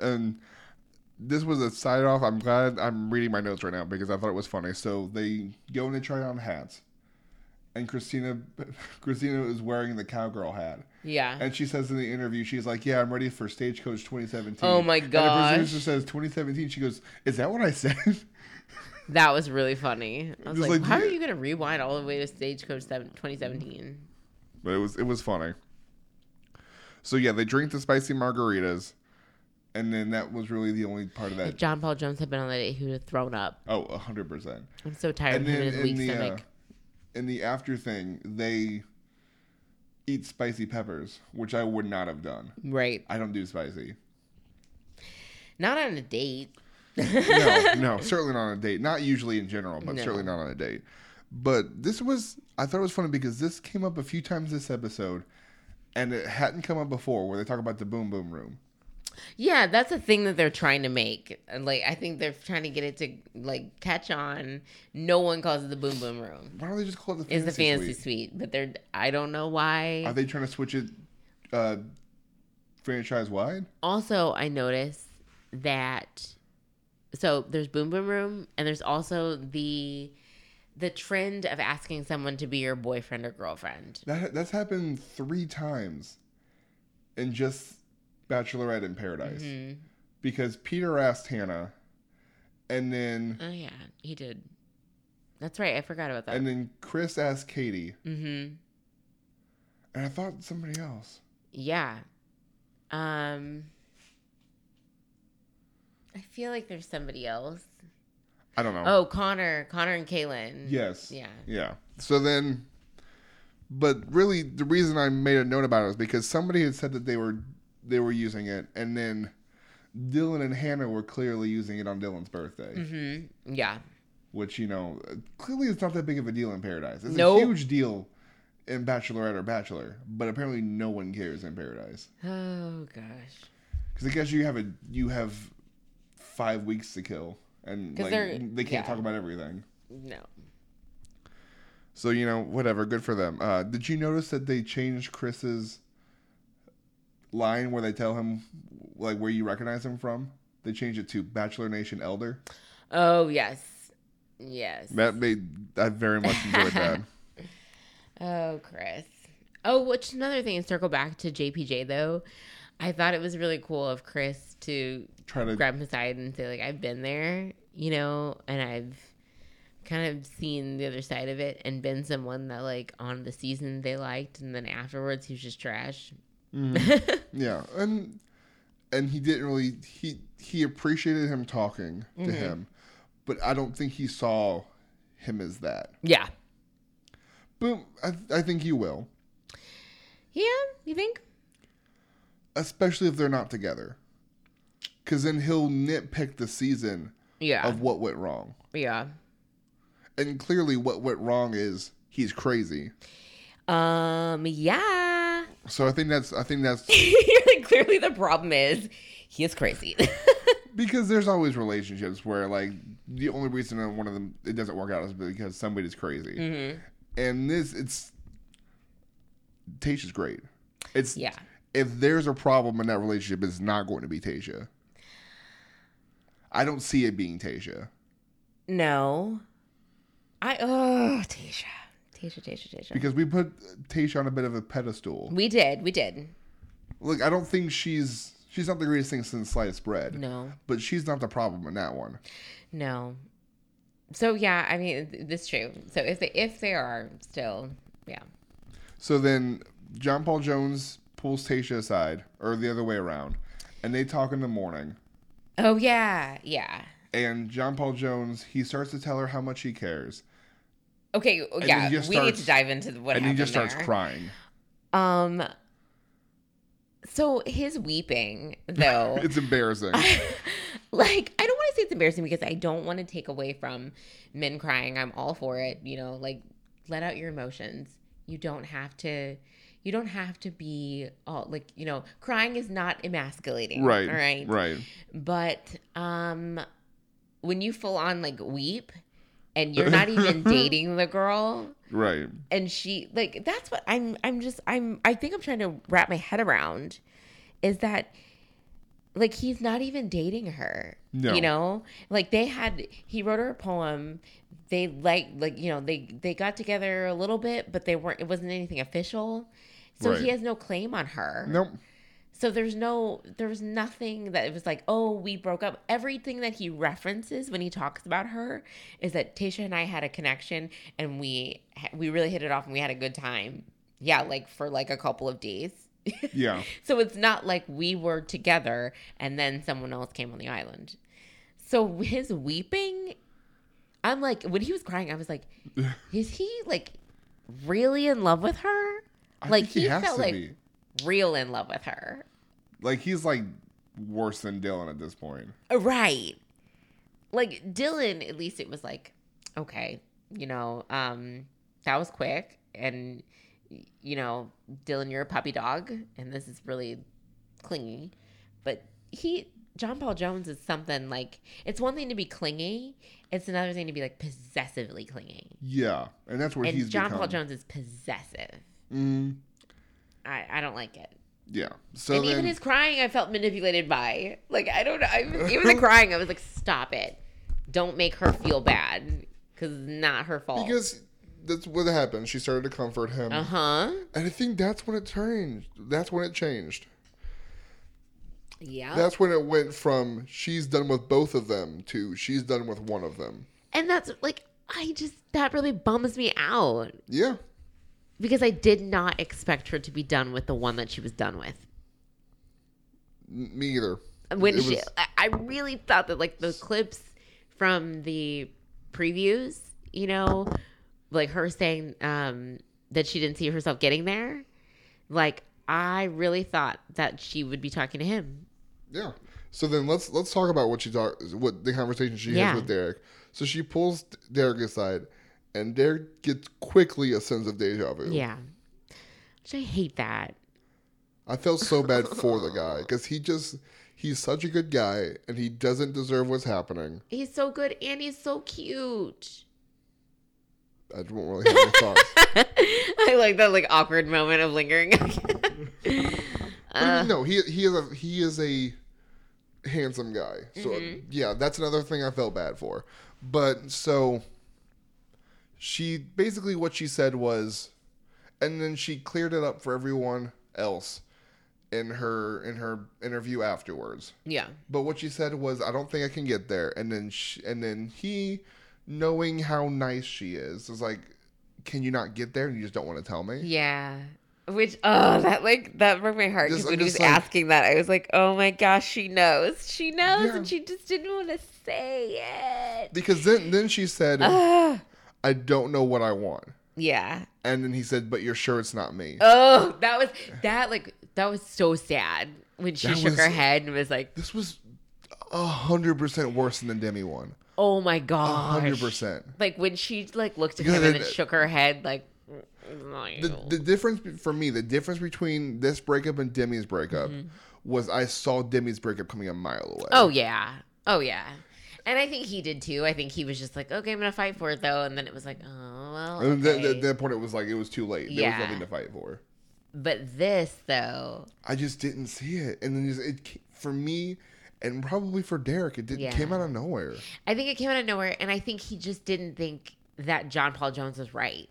and this was a side off. I'm glad I'm reading my notes right now because I thought it was funny. So they go and they try on hats, and Kristina, Kristina is wearing the cowgirl hat, Yeah. and she says in the interview, she's like, "Yeah, I'm ready for Stagecoach 2017." Oh my god! And the producer says 2017. She goes, "Is that what I said?" That was really funny. I was like, like, how are you going to rewind all the way to Stagecoach 2017? but it was it was funny. So yeah, they drink the spicy margaritas, and then that was really the only part of If that. John Paul Jones had been on that he would have thrown up. Oh, hundred percent. I'm so tired and of him and his weak the uh, stomach. In the after thing, they eat spicy peppers, which I would not have done. right. I don't do spicy. Not on a date. No, no, certainly not on a date. Not usually in general, but No. certainly not on a date. But this was, I thought it was funny because this came up a few times this episode, and it hadn't come up before, where they talk about the boom boom room. Yeah, that's a thing that they're trying to make. Like, I think they're trying to get it to like catch on. No one calls it the Boom Boom Room. Why don't they just call it the It's the fantasy suite? suite, but they're. I don't know why. Are they trying to switch it uh, franchise wide? also, I noticed that. So there's Boom Boom Room, and there's also the the trend of asking someone to be your boyfriend or girlfriend. That that's happened three times and just Bachelorette in Paradise. hmm Because Peter asked Hannah, and then Oh yeah, he did. That's right. I forgot about that. and then Chris asked Katie, mm-hmm. and I thought somebody else. Yeah. Um I feel like there's somebody else. I don't know. Oh, Connor, Connor and Caelynn. yes. Yeah. Yeah. So then, but really, the reason I made a note about it was because somebody had said that they were they were using it, and then Dylan and Hannah were clearly using it on Dylan's birthday. Mm-hmm. Yeah. which you know clearly it's not that big of a deal in paradise it's Nope. a huge deal in bachelorette or bachelor but apparently no one cares in paradise Oh gosh. because i guess you have a you have five weeks to kill and like, they can't yeah. talk about everything No. so you know whatever good for them uh, did you notice that they changed chris's line where they tell him like where you recognize him from they changed it to bachelor nation elder Oh yes. Yes. that made i very much enjoyed that Oh, Chris. Oh, which another thing, and circle back to JPJ though. I thought it was really cool of Chris to Try to grab him aside and say like I've been there, you know, and I've kind of seen the other side of it and been someone that like on the season they liked and then afterwards he was just trash. Yeah, and and he didn't really he he appreciated him talking to Mm-hmm. him, but I don't think he saw him as that. Yeah. But I, I think he will, Yeah, you think? especially if they're not together, because then he'll nitpick the season Yeah. of what went wrong, yeah. and clearly what went wrong is he's crazy. Um yeah. So I think that's I think that's like clearly the problem is he is crazy. because there's always relationships where like the only reason that one of them it doesn't work out is because somebody's crazy. Mm-hmm. And this it's Tayshia's great. It's yeah. if there's a problem in that relationship, it's not going to be Tayshia. I don't see it being Tayshia. No. I oh Tayshia. Tayshia, Tayshia, Tayshia. Because we put Tayshia on a bit of a pedestal. we did, we did. Look, I don't think she's she's not the greatest thing since sliced bread. No. But she's not the problem in that one. No. So yeah, I mean th- this true. So if they if they are still yeah. So then John Paul Jones pulls Tayshia aside, or the other way around, and they talk in the morning. Oh yeah, yeah. And John Paul Jones, he starts to tell her how much he cares, Okay, yeah. We need to dive into what and he just starts there. crying. Um. So his weeping, though, It's embarrassing. like I don't want to say it's embarrassing because I don't want to take away from men crying. I'm all for it. You know, like let out your emotions. You don't have to. You don't have to be all like you know. Crying is not emasculating. right. All right. Right. But um, when you full on like weep, and you're not even dating the girl, Right. and she like that's what i'm i'm just i'm i think i'm trying to wrap my head around is that like he's not even dating her No. you know like they had he wrote her a poem they like like you know they they got together a little bit but they weren't it wasn't anything official so Right. he has no claim on her Nope. So there's no there was nothing that it was like, oh, we broke up. Everything that he references when he talks about her is that Tayshia and I had a connection and we we really hit it off and we had a good time. Yeah, like for like a couple of days. Yeah. so it's not like we were together and then someone else came on the island. So his weeping, I'm like when he was crying, I was like, is he like really in love with her? I like he, he felt like be. real in love with her. Like he's like worse than Dylan at this point. Right. Like Dylan, at least it was like, okay, you know, um, that was quick. And, you know, Dylan, you're a puppy dog, and this is really clingy. But he, John Paul Jones is something like, it's one thing to be clingy, it's another thing to be like possessively clingy. Yeah, and that's where and he's John become. Paul Jones is possessive. Mm, I, I don't like it. Yeah. So and then, even his crying, I felt manipulated by. Like I don't know. I, even the crying, I was like, "Stop it! Don't make her feel bad because it's not her fault." because that's what happened. She started to comfort him, uh huh. and I think that's when it changed. That's when it changed. Yeah. That's when it went from she's done with both of them to she's done with one of them. and that's like, I just that really bums me out Yeah. Because I did not expect her to be done with the one that she was done with. Me either. When It she, was- I really thought that like the clips from the previews, you know, like her saying um, that she didn't see herself getting there, like I really thought that she would be talking to him. Yeah. So then let's let's talk about what she talk what the conversation she Yeah. has with Derek. So she pulls Derek aside, and Derek gets quickly a sense of deja vu. Yeah, which I hate that. I felt so bad for the guy because he just he's such a good guy and he doesn't deserve what's happening. He's so good and he's so cute. I don't really have any thoughts. I like that like awkward moment of lingering. But no, he he is a he is a handsome guy. So Mm-hmm. yeah, that's another thing I felt bad for. But so she basically what she said was and then she cleared it up for everyone else. in her in her interview afterwards. Yeah. But what she said was, "I don't think I can get there." And then she, and then he, knowing how nice she is, is like, "Can you not get there? And you just don't want to tell me?" Yeah. Which oh that like that broke my heart because when he was like- asking that I was like oh my gosh she knows she knows Yeah. and she just didn't want to say it. Because then then she said, Ah. "I don't know what I want." yeah. And then he said, "But you're sure it's not me." Oh that was that like that was so sad when she That shook her was- head and was like this was a hundred percent worse than the Demi one. oh my A gosh hundred percent. like when she like looked at Because him and it- then shook her head like The the difference be- for me, the difference between this breakup and Demi's breakup was I saw Demi's breakup coming a mile away. Mm-hmm. oh yeah oh yeah. And I think he did too. I think he was just like, okay, I'm gonna fight for it though, and then it was like, oh well. And then at that point, it was like it was too late. There Yeah. was nothing to fight for. But this though, I just didn't see it, and then just, it for me, and probably for Derek, it did, Yeah. came out of nowhere. I think it came out of nowhere, and I think he just didn't think that John Paul Jones was right.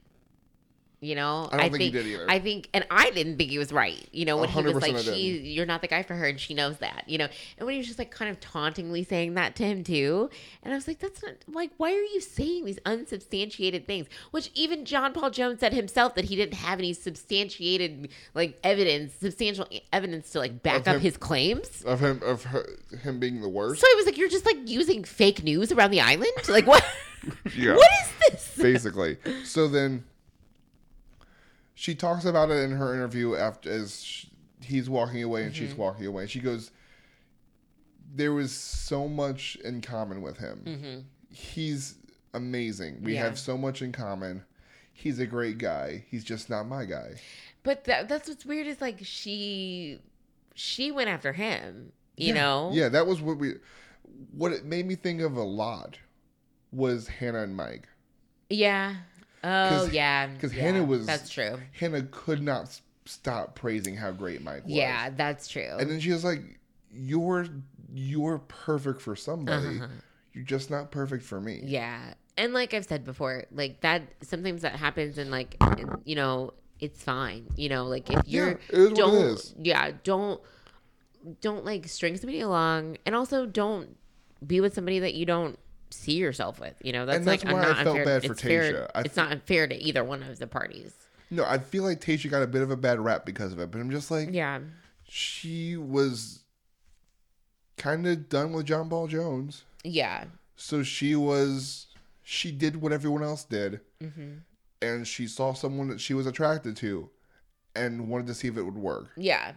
You know, I don't think he did either. I think, and I didn't think he was right. You know, when he was like, "She, you're not the guy for her," and she knows that. You know, and when he was just like kind of tauntingly saying that to him too, and I was like, "That's not like, why are you saying these unsubstantiated things?" Which even John Paul Jones said himself that he didn't have any substantiated like evidence, substantial evidence to like back Of up him- his claims. Of him, of her, him being the worst. So I was like, "You're just like using fake news around the island? Like what? Yeah. What is this?" basically. So then she talks about it in her interview after as sh he's walking away and Mm-hmm. she's walking away. She goes, "There was so much in common with him. Mm-hmm. He's amazing. We Yeah. have so much in common. He's a great guy. He's just not my guy." But that, that's what's weird is like she she went after him. You Yeah. know? Yeah, that was what we. What it made me think of a lot was Hannah and Mike. Yeah. Oh yeah. 'cause yeah, Hannah was- That's true. Hannah could not stop praising how great Mike was. Yeah, that's true. And then she was like, "You're you're perfect for somebody. Uh-huh. You're just not perfect for me." Yeah. And like I've said before, like that sometimes that happens and like you know, it's fine. You know, like if you're it is don't yeah, don't don't like string somebody along and also don't be with somebody that you don't see yourself with. You know, that's, that's like why I not felt unfair. bad for it's fair, I it's not unfair to either one of the parties. No, I feel like Tayshia got a bit of a bad rap because of it, but I'm just like, Yeah. she was kind of done with John Paul Jones, Yeah. so she was she did what everyone else did, hmm and she saw someone that she was attracted to, and wanted to see if it would work, Yeah.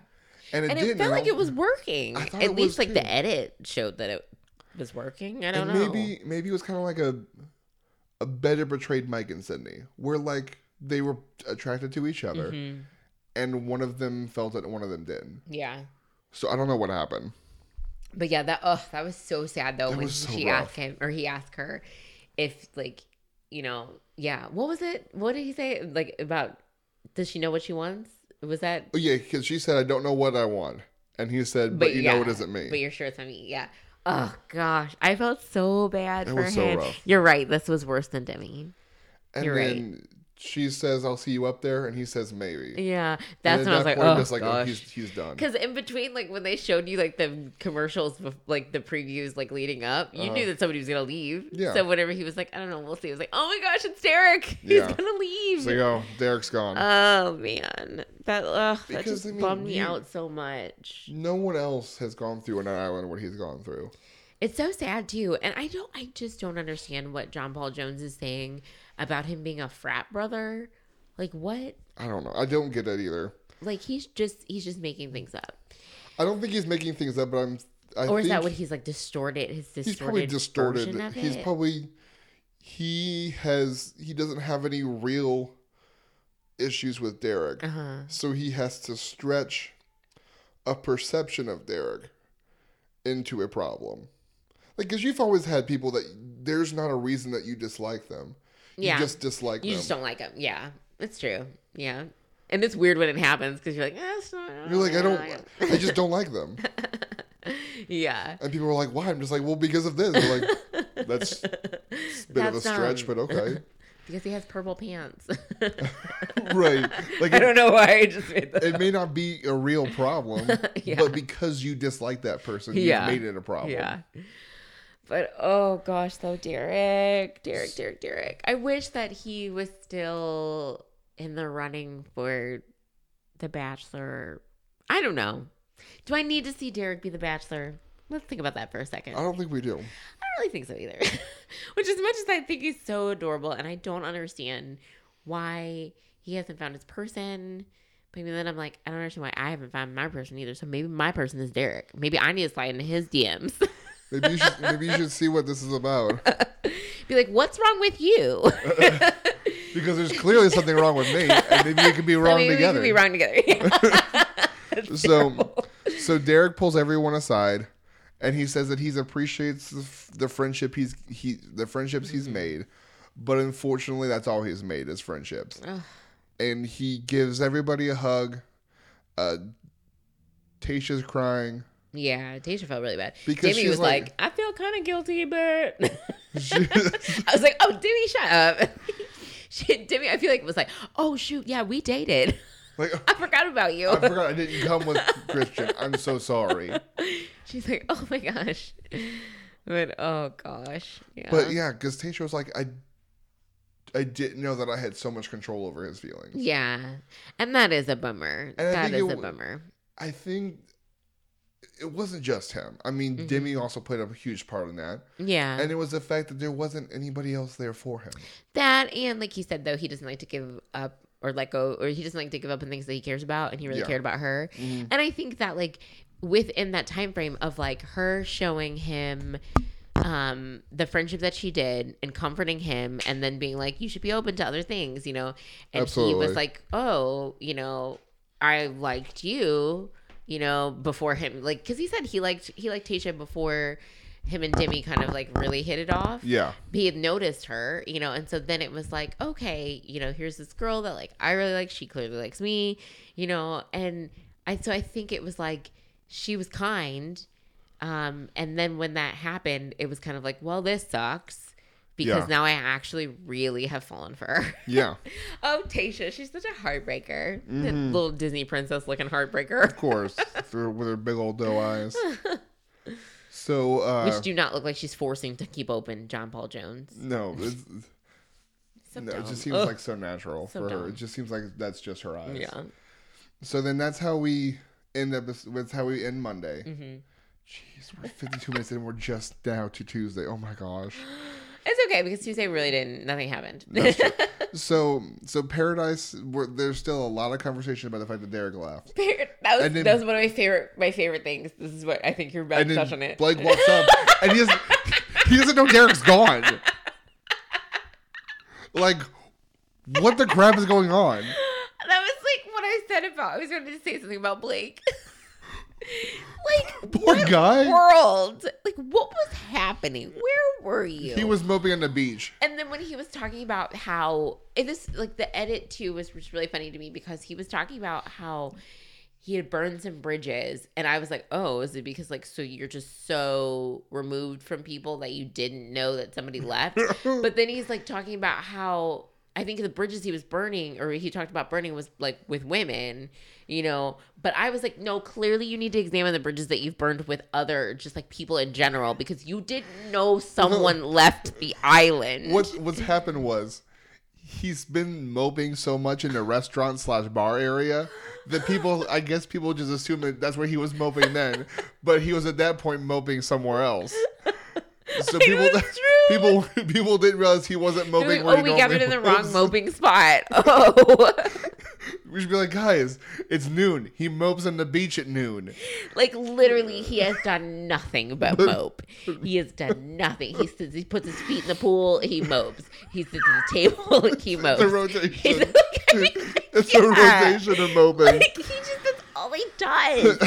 and it And didn't. it felt like it was working. At least was like the edit showed that it was working. I don't and know. maybe maybe it was kind of like a a better portrayed Mike and Sydney, where like they were attracted to each other, Mhm. and one of them felt it and one of them didn't. Yeah. So I don't know what happened. But yeah, that oh, that was so sad though That when so she rough. asked him or he asked her if like, you know, yeah, what was it? What did he say? Like about does she know what she wants? Was that Oh yeah, because she said I don't know what I want, and he said, but, you know it isn't me. But you're sure it's not me. Yeah. Oh gosh, I felt so bad It for so him. rough. You're right. This was worse than Demi. and you're right. She says, "I'll see you up there," and he says, "Maybe." Yeah, that's at when I was like, oh just like, gosh. he's he's done. Because in between, like when they showed you like the commercials, like the previews, like leading up, you Uh-huh. knew that somebody was gonna leave. Yeah. So whenever he was like, I don't know, we'll see. I was like, oh my gosh, it's Derek. He's gonna leave. So yo, Derek's gone. oh man, that uh, that just I mean, bummed me you- out so much. no one else has gone through an island what he's gone through. It's so sad too, and I don't, I just don't understand what John Paul Jones is saying about him being a frat brother. Like what? I don't know. I don't get that either. Like he's just he's just making things up, I don't think he's making things up, but I'm. I or is think that what he's like distorted? His distorted he's probably distorted. He's it? probably he has he doesn't have any real issues with Derek, Uh huh. so he has to stretch a perception of Derek into a problem. Like, because you've always had people that there's not a reason that you dislike them. You Yeah. just dislike You them. just don't like them. Yeah, it's true. Yeah, and it's weird when it happens because you're like, eh, it's not, You're like, I don't, I just don't like them. yeah. And people are like, why? I'm just like, well, because of this. They're like, that's a bit of a stretch, um, but okay. because he has purple pants. right. Like I it, don't know why I just made that. it may not be a real problem, Yeah. but because you dislike that person, you Yeah. made it a problem. Yeah. But oh gosh, though Derek, Derek, Derek, Derek. I wish that he was still in the running for the Bachelor. I don't know. Do I need to see Derek be the Bachelor? Let's think about that for a second. I don't think we do. I don't really think so either. Which, as much as I think he's so adorable, and I don't understand why he hasn't found his person. But then I'm like, I don't understand why I haven't found my person either. So maybe my person is Derek. Maybe I need to slide into his DMs. Maybe you should maybe you should see what this is about. Be like, what's wrong with you? Because there's clearly something wrong with me, and maybe we could be wrong maybe together. we could be wrong together. That's So- terrible. So Derek pulls everyone aside, and he says that he appreciates the, the friendship he's he the friendships he's Mm-hmm. made, but unfortunately, that's all he's made is friendships. Ugh. And he gives everybody a hug. Uh, Tayshia's crying. Yeah, Tayshia felt really bad. Because Demi was like- like, I feel kind of guilty, but I was like, oh, Demi, shut up. she, Demi, I feel like was like, oh shoot, yeah, we dated. like I forgot about you. I forgot I didn't come with Kristian. I'm so sorry. She's like, oh my gosh. But oh gosh. Yeah. But yeah, because Tayshia was like, I, I didn't know that I had so much control over his feelings. Yeah. And that is a bummer. And That is it a bummer. I think it wasn't just him. I mean, Mm-hmm. Demi also played a huge part in that, Yeah. and it was the fact that there wasn't anybody else there for him. that and like he said though, he doesn't like to give up or let go or he doesn't like to give up on things that he cares about and he really Yeah. cared about her. Mhm. And I think that like within that time frame of like her showing him um the friendship that she did and comforting him and then being like you should be open to other things you know and he was like oh you know i liked you you know before him like because he said he liked he liked tayshia before him and Demi kind of like really hit it off. Yeah, he had noticed her, you know, and so then it was like, okay, you know, here's this girl that like I really like, she clearly likes me, you know, and I so I think it was like she was kind, um, and then when that happened, it was kind of like, well, this sucks because Yeah. now I actually really have fallen for her. yeah, oh, Tayshia, she's such a heartbreaker, Mhm. little Disney princess looking heartbreaker, of course, for, with her big old doe eyes. So, uh, which do not look like she's forcing to keep open John Paul Jones. no, it's, So no, it just seems Ugh. like so natural So for her. It just seems like that's just her eyes. yeah. So then that's how we end up. That's how we end Monday. hmm Jeez, we're 52 minutes in. We're just now to Tuesday. Oh my gosh. It's okay because Tuesday really didn't. Nothing happened. So, so Paradise. There's still a lot of conversation about the fact that Derek left. that was then- that was one of my favorite my favorite things. This is what I think you're about to touch on it. Blake walks up, and he doesn't. He doesn't know Derek's gone. Like, what the crap is going on? that was like what I said about. I was going to say something about Blake. Like Poor what guy. world. Like what was happening? Where were you? He was moping on the beach. And then when he was talking about how and this like the edit too was, was really funny to me because he was talking about how he had burned some bridges and I was like, "Oh, is it because like so you're just so removed from people that you didn't know that somebody left?" but then he's like talking about how I think the bridges he was burning or he talked about burning was like with women, you know. But I was like, no, clearly you need to examine the bridges that you've burned with other just like people in general because you didn't know someone left the island. What what's happened was he's been moping so much in the restaurant slash bar area that people I guess people just assume that that's where he was moping then, but he was at that point moping somewhere else. So It people people people didn't realize he wasn't moping. like, oh, we normally gathered in the wrong moping spot. Oh, We should be like, guys, it's noon. He mopes on the beach at noon. like literally, he has done nothing but mope. He has done nothing. He sits, he puts his feet in the pool. He mopes. He sits at the table. He mopes. The rotation. like, I mean, it's yeah. a rotation of moping. Like he just that's all he does. he went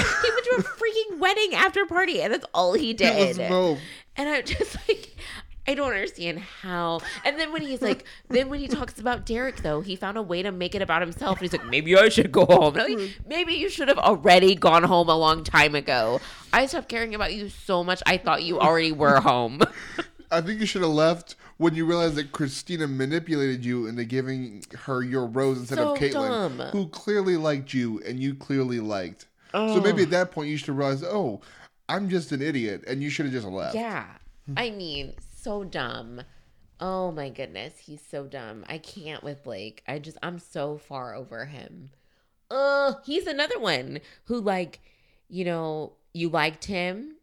to a freaking wedding after party, and that's all he He did. was mope. And I'm just like, I don't understand how. And then when he's like, then when he talks about Derek, though, he found a way to make it about himself. And he's like, maybe I should go home. Like, mm-hmm. maybe you should have already gone home a long time ago. I stopped caring about you so much. I thought you already were home. I think you should have left when you realize that Kristina manipulated you into giving her your rose instead So of Caelynn, who clearly liked you and you clearly liked. So oh. maybe at that point you should realize, oh, I'm just an idiot, and you should have just left. Yeah. I mean, so dumb. Oh my goodness, he's so dumb. I can't with Blake. I just I'm so far over him. Uh, he's another one who like, you know, you liked him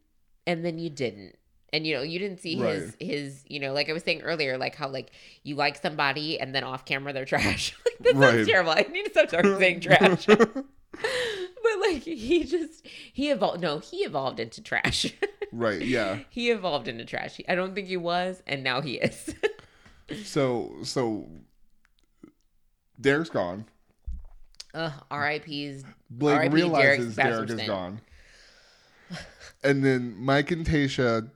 and then you didn't. And you know, you didn't see his Right. his, you know, like I was saying earlier, like how like you like somebody and then off camera they're trash. like that sounds terrible. I need to stop talking saying trash. but like he just he evolved no, he evolved into trash. Right, yeah. he evolved into trash. I don't think he was, and now he is. So so Derek's gone. Ugh, R.I.P.'s. Blake R.I.P. realizes Derek Derek is gone. And then Mike and Tayshia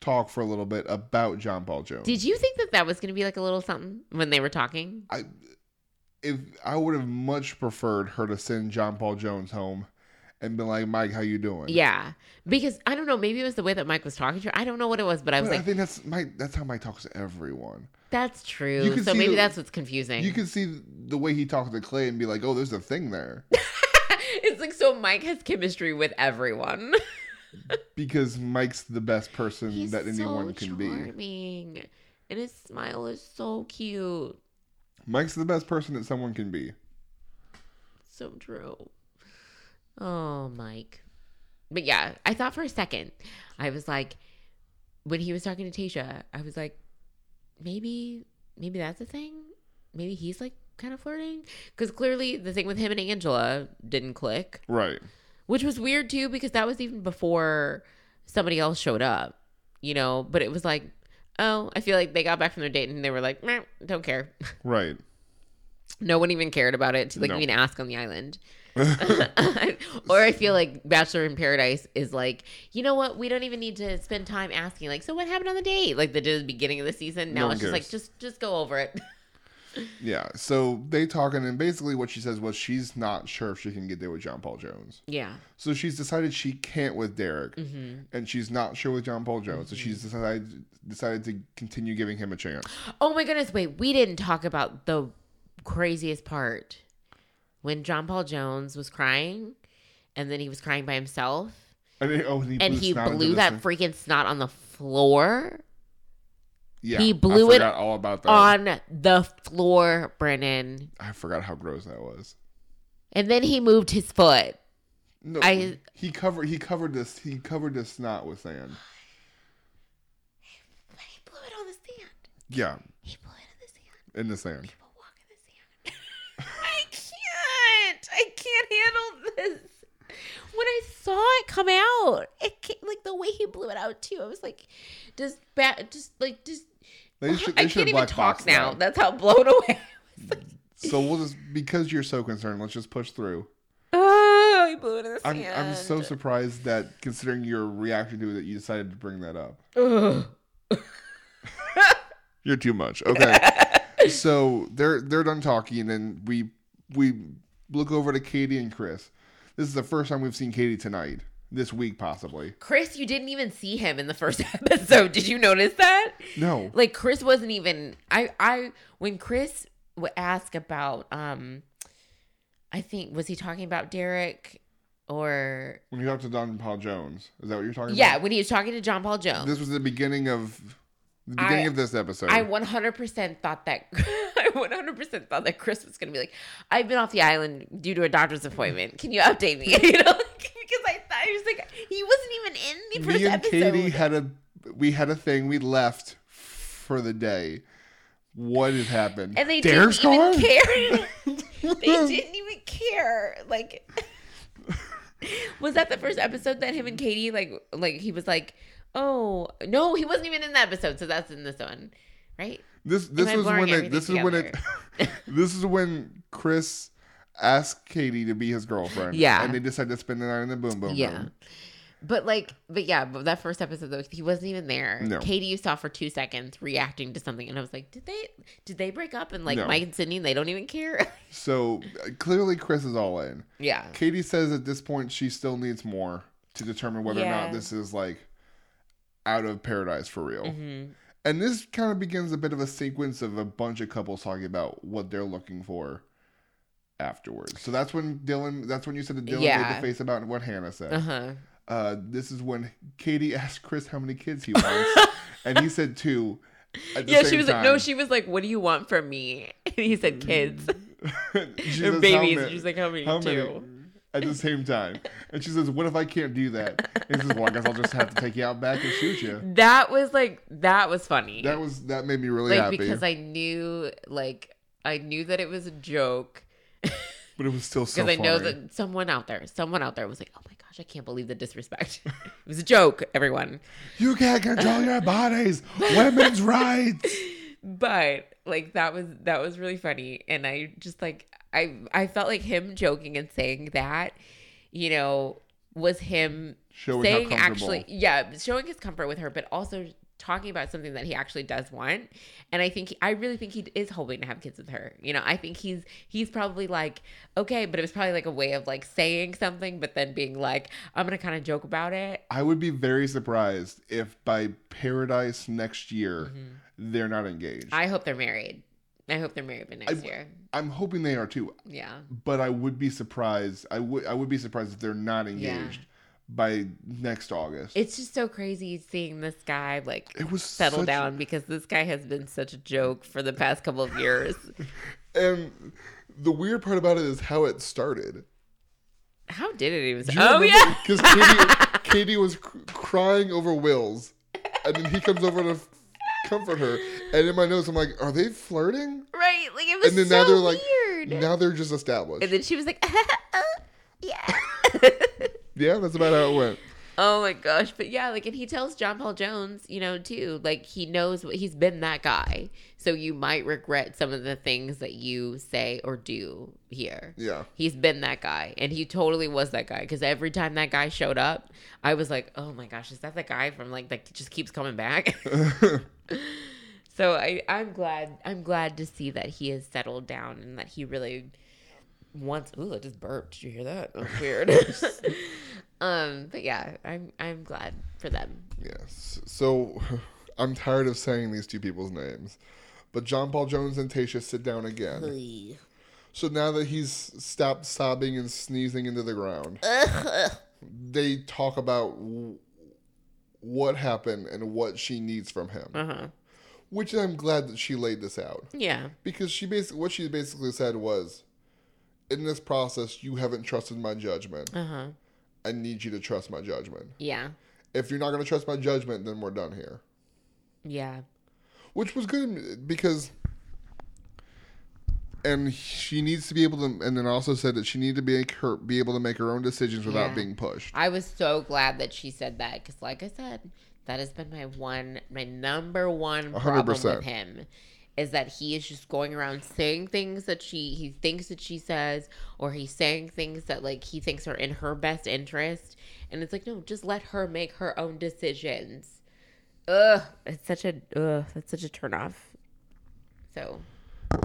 talk for a little bit about John Paul Jones. Did you think that that was going to be like a little something when they were talking? I if I would have much preferred her to send John Paul Jones home and be like, Mike, how you doing? Yeah, because I don't know. Maybe it was the way that Mike was talking to her. I don't know what it was, but I was But I think that's Mike. That's how Mike talks to everyone. "That's true." So maybe the- that's what's confusing. You can see the way he talks to Clay and be like, "Oh, there's a thing there," it's like so Mike has chemistry with everyone. because Mike's the best person He's that anyone so can be. charming, and his smile is so cute. Mike's the best person that someone can be. So true. Oh, Mike. But yeah, I thought for a second, I was like, when he was talking to Tayshia, I was like, maybe, maybe that's a thing. Maybe he's like kind of flirting because clearly the thing with him and Angela didn't click, Right. which was weird too because that was even before somebody else showed up, you know. But it was like, oh, I feel like they got back from their date and they were like, don't care. Right. No one even cared about it to like No. even ask on the island. or I feel like Bachelor in Paradise is like, you know what? We don't even need to spend time asking. Like, so what happened on the date? Like they did at the beginning of the season. Now one it's just like, just just go over it. Yeah. So they talking, and basically what she says was she's not sure if she can get there with John Paul Jones. yeah. So she's decided she can't with Derek, Mm-hmm. and she's not sure with John Paul Jones. So she's decided decided to continue giving him a chance. Oh my goodness! Wait, we didn't talk about the craziest part when John Paul Jones was crying, and then he was crying by himself, And, he, oh, and he and blew, he blew that thing. freaking snot on the floor. Yeah, he blew it all about that. On the floor, Brendan. I forgot how gross that was. And then he moved his foot. No, I- he covered he covered this he covered this snot with sand. But he blew it on the sand. Yeah, He blew it in the sand. in the sand. People walk in the sand. I can't. I can't handle this. When I saw it come out, it came, like the way he blew it out too. I was like, does bat just like just They should, they I should can't even black talk box now. that. That's how blown away. I was like, So we'll just because you're so concerned, let's just push through. oh, blew it in the I'm sand. I'm so surprised that considering your reaction to it that you decided to bring that up. Ugh. You're too much. Okay. so they're they're done talking and then we we look over to Katie and Chris. This is the first time we've seen Katie tonight. This week possibly. Chris, you didn't even see him in the first episode. Did you notice that? No. like chris wasn't even i i when chris would ask about um i think was he talking about derek or When you talked to John Paul Jones, is that what you're talking yeah about? Yeah, when he was talking to john paul jones This was the beginning of the beginning I- of this episode. i 100% thought that i 100% thought that chris was gonna be like i've been off the island due to a doctor's appointment can you update me you know like, i he was like he wasn't even in the first Me and episode Katie had a we had a thing. We left for the day. What had happened? and they Derek's didn't even care. they didn't even care. Like, was that the first episode that him and Katie like like he was like, oh no, he wasn't even in that episode, so that's in this one, right? This this was when it, everything this is when it this is when Chris asked Katie to be his girlfriend. Yeah. and they decided to spend the night in the boom boom Yeah. room. But like, but yeah, but that first episode though, he wasn't even there. No. Katie you saw for two seconds reacting to something, and I was like, did they did they break up? And like No. Mike and Sydney, they don't even care. So uh, clearly Chris is all in. yeah, Katie says at this point she still needs more to determine whether or not this is like out of paradise for real. hmm And this kind of begins a bit of a sequence of a bunch of couples talking about what they're looking for afterwards. So that's when Dylan. That's when you said that Dylan Yeah. made the face about what Hannah said. Uh huh. Uh, this is when Katie asked Chris how many kids he wants, and he said two. at the Yeah, she was like, no, she was like, what do you want from me? And he said kids or babies. "How And she's like, how many? How many? Two. At the same time, and she says, "What if I can't do that?" And he says, "Well, I guess I'll just have to take you out back and shoot you." That was like, that was funny. That was that made me really like happy, because I knew, like, I knew that it was a joke. But it was still so Because. I know that someone out there, someone out there was like, "Oh my gosh, I can't believe the disrespect." it was a joke, everyone. you can't control your bodies. Women's rights. But like that was that was really funny, and I just like I I felt like him joking and saying that, you know, was him Showing saying actually, yeah, showing his comfort with her, but also talking about something that he actually does want. And I think he, I really think he is hoping to have kids with her. You know, I think he's he's probably like okay, but it was probably like a way of like saying something, but then being like, I'm gonna kind of joke about it. I would be very surprised if by Paradise next year they're not engaged. Mm-hmm. I hope they're married. I hope they're married by next I- year. I'm hoping they are too, Yeah. but I would be surprised. I would I would be surprised if they're not engaged by next August. It's just so crazy seeing this guy like it was settle down because this guy has been such a joke for the past couple of years. And the weird part about it is how it started. How did it even? You Oh yeah, because Katie, Katie was cr- crying over Will's, and then he comes over to f- comfort her. And in my notes, I'm like, are they flirting? right. Like it was And then so now they're like, weird. now they're just established. and then she was like, uh, yeah. Yeah, that's about how it went. oh my gosh, but yeah, like, and he tells John Paul Jones, you know, too, like he knows what he's been that guy. So you might regret some of the things that you say or do here. Yeah. He's been that guy, and he totally was that guy. Because every time that guy showed up, I was like, "Oh my gosh, is that the guy from like that just keeps coming back?" so I, I'm glad. I'm glad to see that he has settled down and that he really wants. Ooh, I just burped. Did you hear that? That was weird. um, but yeah, I'm I'm glad for them. Yes. So I'm tired of saying these two people's names. But John Paul Jones and Tayshia sit down again. So now that he's stopped sobbing and sneezing into the ground, they talk about w- what happened and what she needs from him. Uh huh. Which I'm glad that she laid this out Yeah. because she basically what she basically said was, in this process, you haven't trusted my judgment. Uh huh. I need you to trust my judgment. Yeah. If you're not going to trust my judgment, then we're done here. Yeah. which was good because and she needs to be able to and then also said that she needed to be her be able to make her own decisions without Yeah. being pushed I was so glad that she said that because, like I said, that has been my one, my number one problem 100%. with him is that he is just going around saying things that she he thinks that she says, or he's saying things that like he thinks are in her best interest, and it's like no, just let her make her own decisions. Ugh, it's such a ugh, that's such a turnoff. So,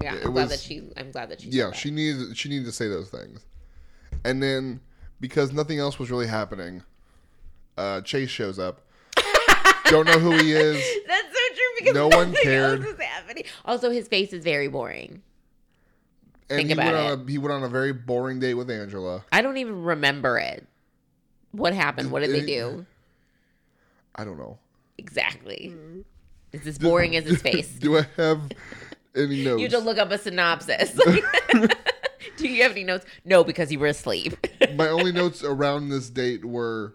yeah, It I'm glad that she. I'm glad that she. yeah that. she needed she needed to say those things and then because nothing else was really happening uh chase shows up don't know who he is That's because No one cared. Else is happening. Also, his face is very boring. and Think he about went on a he went on a very boring date with angela I don't even remember it. What happened? What did they do? i don't know Exactly. Mm. It's as boring as his face. do i have any notes You to look up a synopsis. do you have any notes? No, because you were asleep. my only notes around this date were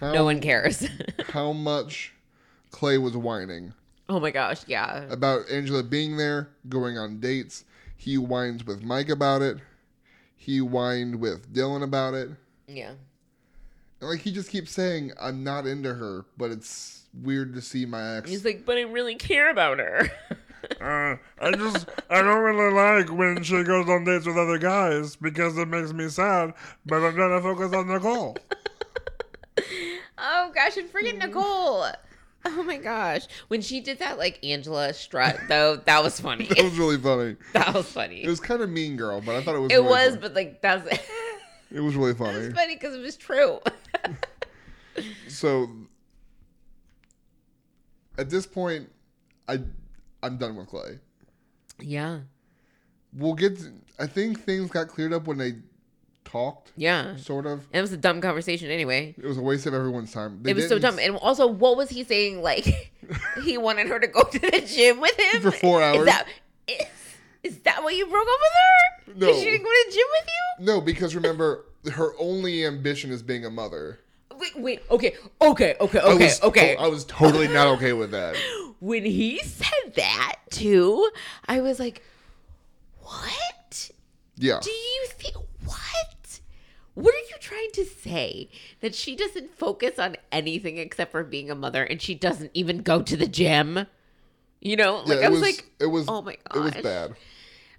how, no one cares. how much clay was whining oh my gosh, yeah. about Angela being there, going on dates. He whines with Mike about it. He whined with Dylan about it. Yeah. And like he just keeps saying, I'm not into her, but it's weird to see my ex. He's like, but I really care about her. Uh, I just I don't really like when she goes on dates with other guys because it makes me sad. But I'm trying to focus on Nicole. oh gosh, and freaking Nicole. Oh my gosh. When she did that like Angela strut though, that was funny. That was really funny. that was funny. It was kind of mean girl, but I thought it was. It really was, fun- but like that's It It was really funny. funny because it was true. So at this point, I I'm done with Clay. Yeah. We'll get. To, I think things got cleared up when they talked, Yeah. sort of. It was a dumb conversation anyway. It was a waste of everyone's time. They it was so dumb. And also, what was he saying? Like, he wanted her to go to the gym with him For four hours? Is that, is, is that why you broke up with her? No. Because she didn't go to the gym with you? No, because remember, her only ambition is being a mother. Wait, wait. Okay, okay, okay, I okay, was, okay. I was totally not okay with that. when he said that too, I was like, "What? Yeah. Do you think what? What are you trying to say? That she doesn't focus on anything except for being a mother, and she doesn't even go to the gym? You know, like it I was, was, like, it was, oh my god, it was bad.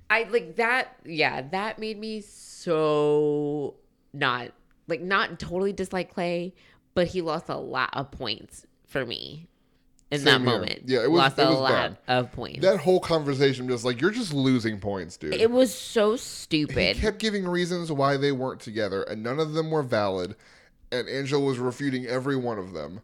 I like that. Yeah, that made me so not like not totally dislike Clay, but he lost a lot of points for me in that here. moment. Yeah, it was- lost it a was lot bad. of points. That whole conversation just like you're just losing points, dude. it was so stupid. he kept giving reasons why they weren't together, and none of them were valid. And Angela was refuting every one of them.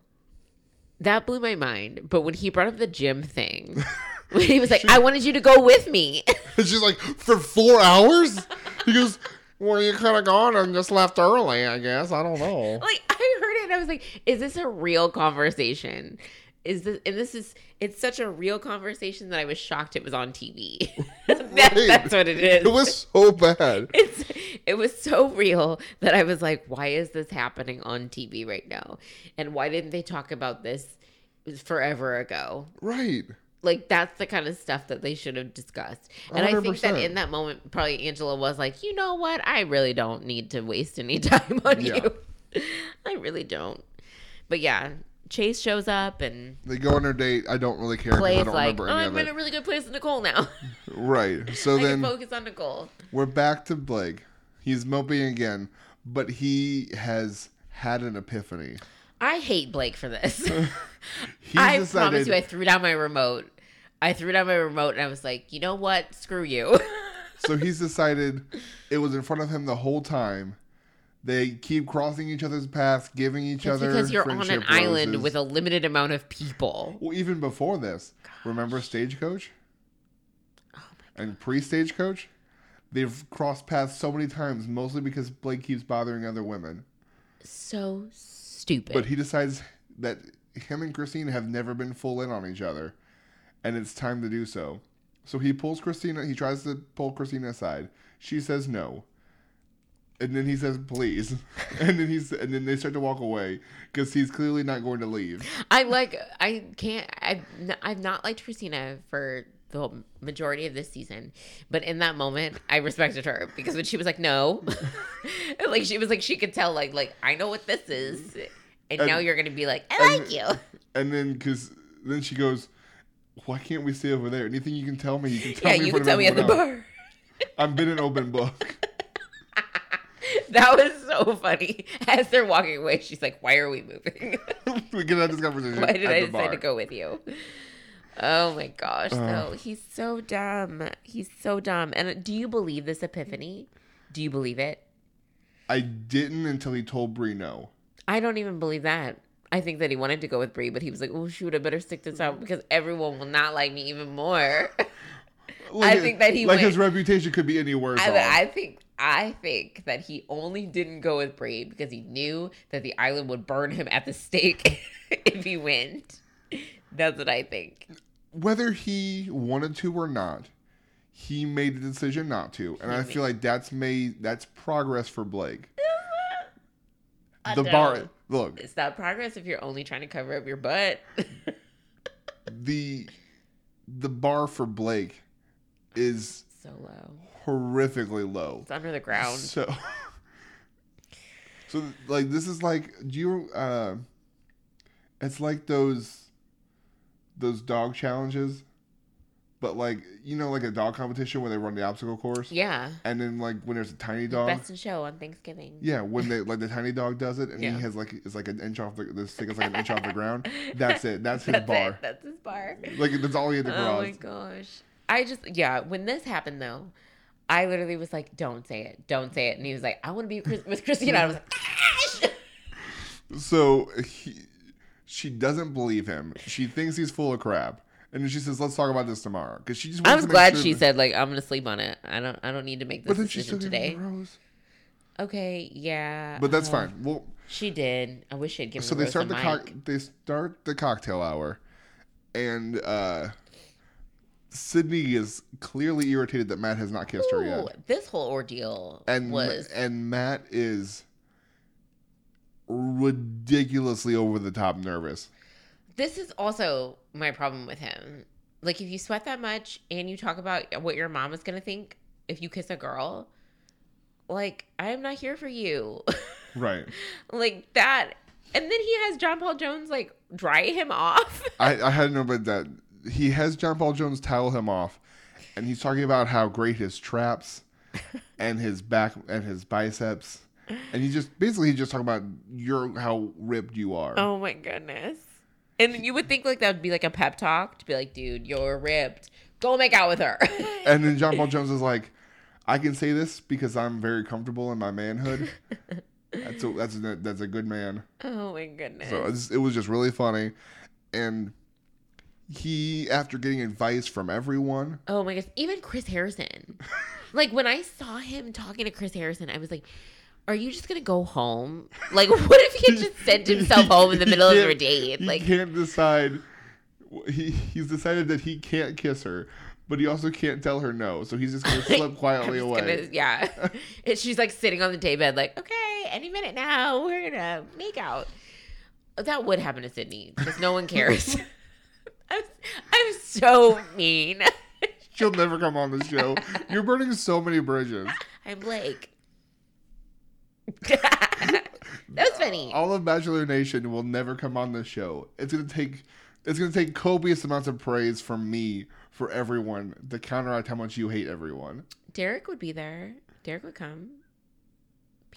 that blew my mind. But when he brought up the gym thing, when he was like, "I wanted you to go with me," And she's like, for four hours? He goes, well, you could have gone and just left early, I guess. I don't know. like I heard it, and I was like, "Is this a real conversation?" Is this and this is it's such a real conversation that I was shocked it was on TV. That- Right. that's what it is. It was so bad. it's it was so real that I was like, why is this happening on TV right now? And why didn't they talk about this forever ago? Right. Like that's the kind of stuff that they should have discussed. And I think that in that moment, probably Angela was like, you know what? I really don't need to waste any time on Yeah. you. I really don't. But yeah, Chase shows up and They go on their date. I don't really care because I don't like, remember oh, any I'm in a really good place with Nicole now. Right. So I then focus on Nicole. we're back to Blake. He's moping again, but he has had an epiphany. I hate Blake for this. I decided, promise you, I threw down my remote. I threw down my remote and I was like, you know what? Screw you. so he's decided it was in front of him the whole time. They keep crossing each other's paths, giving each It's other because you're on an island with a limited amount of people. Well, even before this, remember Stagecoach Oh and pre-Stagecoach? They've crossed paths so many times, mostly because Blake keeps bothering other women. So stupid. But he decides that him and Kristina have never been full in on each other, and it's time to do so. So he pulls Kristina. He tries to pull Kristina aside. She says no, and then he says please, and then he's and then they start to walk away because he's clearly not going to leave. I like. I can't. I've n- I've not liked Kristina for the majority of this season, but in that moment, I respected her because when she was like, "No," like she was like, she could tell, like, like I know what this is, and, And- now you're gonna be like, "I and- like you." And then because then she goes. Why can't we stay over there? Anything you can tell me, you can tell Yeah, me. you can tell me at the bar. I've been an open book. That was so funny. As they're walking away, she's like, "Why are we moving? we can have this conversation. Why did I decide bar. to go with you?" Oh my gosh, uh. though he's so dumb. He's so dumb. And do you believe this epiphany? Do you believe it? I didn't until he told Brie no. I don't even believe that. I think that he wanted to go with Brie, but he was like, "Oh shoot, I better stick this out because everyone will not like me even more." Like, I think that he like went- his reputation could be any worse. I. I think I think that he only didn't go with Brie because he knew that the island would burn him at the stake if he went. That's what I think. Whether he wanted to or not, he made the decision not to, and I feel like that's made that's progress for Blake. The bar, look, It's not progress if you're only trying to cover up your butt. the the bar for Blake is so low. horrifically low. It's under the ground. So, so like this is like do you uh, it's like those those dog challenges, but like you know like a dog competition where they run the obstacle course, Yeah. and then like when there's a tiny dog. Best in show on Thanksgiving. Yeah, when they like the tiny dog does it, and Yeah. he has like it's like an inch off the the stick is like an inch off the ground. That's it. That's his That's bar. it. That's his bar. Like that's all he had to Oh my gosh. I just yeah, when this happened though, I literally was like, "Don't say it, don't say it," and he was like, "I want to be with, Chris- with Kristina." I was like, "Ah!" So he, She doesn't believe him. She thinks he's full of crap. And she says, "Let's talk about this tomorrow." Because she just. I was glad sure she that- said like I'm gonna sleep on it. I don't I don't need to make this decision today. Okay, yeah. But that's uh, fine. Well, She did. I wish she had given. so they start the cock. They start the cocktail hour, and uh Sydney is clearly irritated that Matt has not kissed her yet, this whole ordeal and was and Matt is ridiculously over the top nervous. this is also my problem with him. Like if you sweat that much and you talk about what your mom is gonna think if you kiss a girl, like I am not here for you. Right. like that. And then he has John Paul Jones like dry him off. I, I hadn't known about that. He has John Paul Jones towel him off, and he's talking about how great his traps and his back and his biceps, and he just basically he's just talking about your how ripped you are. oh my goodness. And you would think like that would be like a pep talk to be like, dude, you're ripped. Go make out with her. And then John Paul Jones is like, I can say this because I'm very comfortable in my manhood. That's a, that's a, that's a good man. oh my goodness. So it was just really funny, and he after getting advice from everyone. Oh my gosh, even Chris Harrison. like when I saw him talking to Chris Harrison, I was like, "Are you just gonna go home? Like, what if he had just sent himself home in the middle of a date? Like, he can't decide. He he's decided that he can't kiss her, but he also can't tell her no. So he's just gonna slip quietly I'm away. gonna- yeah. and she's like sitting on the daybed, like, "Okay, any minute now, we're gonna make out." That would happen to Sydney because no one cares. I'm, I'm so mean. She'll never come on the show. You're burning so many bridges. I'm Blake. that was funny. All of Bachelor Nation will never come on the show. It's gonna take it's gonna take copious amounts of praise from me for everyone to counteract how much you hate everyone. Derek would be there. Derek would come.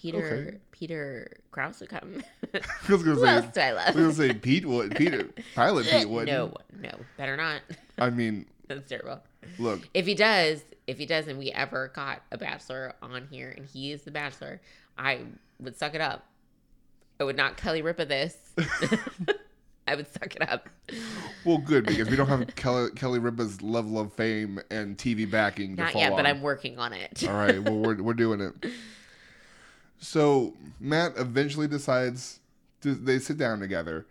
Peter Okay. Peter Kraus would come. I Who say, else do I I love? was gonna say Pete would. Peter, Pilot Pete would. no, no, better not. I mean, That's terrible. look, If he does, if he does, and we ever got a bachelor on here, and he is the bachelor, I would suck it up. I would not Kelly Ripa this. I would suck it up. well, good because we don't have Kelly, Kelly Ripa's level of fame and TV backing. To Not yet, but. I'm working on it. All right, well, we're, we're doing it. So Matt eventually decides to, they sit down together,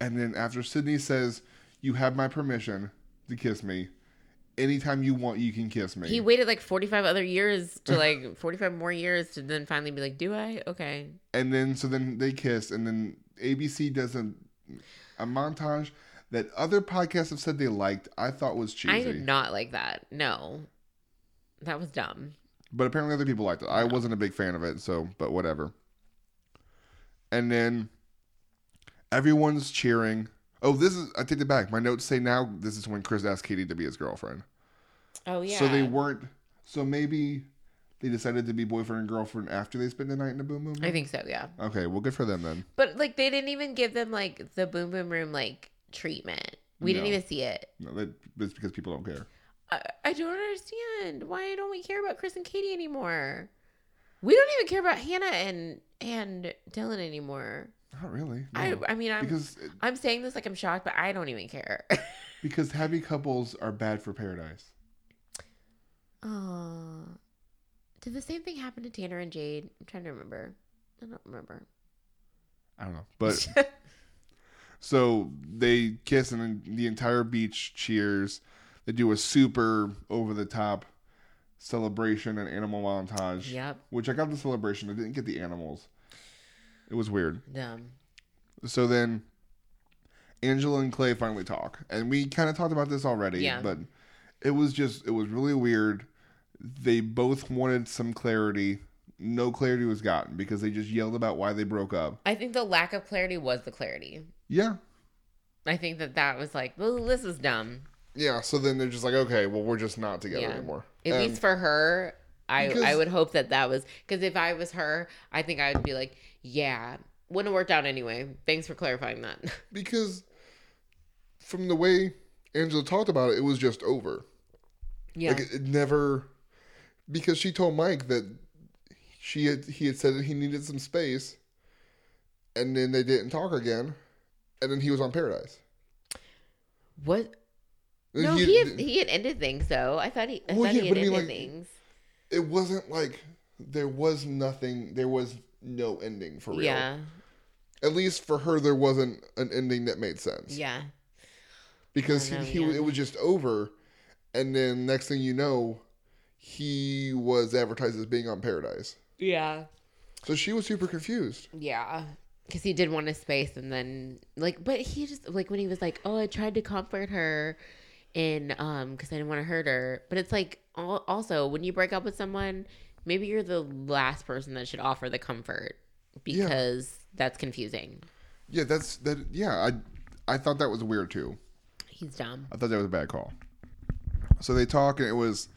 and then after Sydney says, "You have my permission to kiss me. Anytime you want, you can kiss me." He waited like 45 other years to like 45 more years to then finally be like, "Do I? Okay." and then so then they kiss, and then ABC does a, a montage that other podcasts have said they liked. I thought was cheesy, I did not like that. No. That was dumb. But apparently other people liked it. I wasn't a big fan of it, so but whatever. And then everyone's cheering. Oh, this is I take it back. My notes say now this is when Chris asked Katie to be his girlfriend. Oh yeah. So they weren't. So maybe they decided to be boyfriend and girlfriend after they spent the night in the boom boom. Room? I think so, yeah. Okay, well, good for them then. But like they didn't even give them like the boom boom room like treatment. We didn't even see it. No, that's because people don't care. I, I don't understand. Why don't we care about Chris and Katie anymore? We don't even care about Hannah and and Dylan anymore. Not really. I no. I mean I'm because uh, I'm saying this like I'm shocked, but I don't even care. because happy couples are bad for paradise. Oh, did the same thing happen to Tanner and Jade? I'm trying to remember. I don't remember. I don't know, but So they kiss and then the entire beach cheers. They do a super over the top celebration and animal montage. yep, Which I got the celebration. I didn't get the animals. It was weird. dumb. So then Angela and Clay finally talk. And we kind of talked about this already, Yeah. but it was just it was really weird. They both wanted some clarity. No clarity was gotten because they just yelled about why they broke up. I think the lack of clarity was the clarity. Yeah. I think that that was like, well, this is dumb. Yeah, so then they're just like, okay, well, we're just not together Yeah. anymore. At And- least for her, I Because- I would hope that that was because if I was her, I think I would be like, yeah, wouldn't have worked out anyway. Thanks for clarifying that. because from the way Angela talked about it, it was just over. yeah, Like it, it never because she told Mike that she had he had said that he needed some space and then they didn't talk again and then he was on Paradise. What? No, he had, he had ended things though. I thought he, I Well, thought yeah, he had but I mean, ended like- things. it wasn't like there was nothing. There was no ending for real. Yeah, At least for her, there wasn't an ending that made sense. yeah, because know, he, yeah. he it was just over, and then next thing you know, he was advertised as being on Paradise. yeah, So she was super confused. yeah. Because he did want a space, and then like, but he just like when he was like, "Oh, I tried to comfort her," and um, because I didn't want to hurt her. But it's like al- also when you break up with someone, maybe you're the last person that should offer the comfort Yeah. because that's confusing. Yeah, that's that. Yeah, I I thought that was weird too. He's dumb. I thought that was a bad call. So they talk, and it was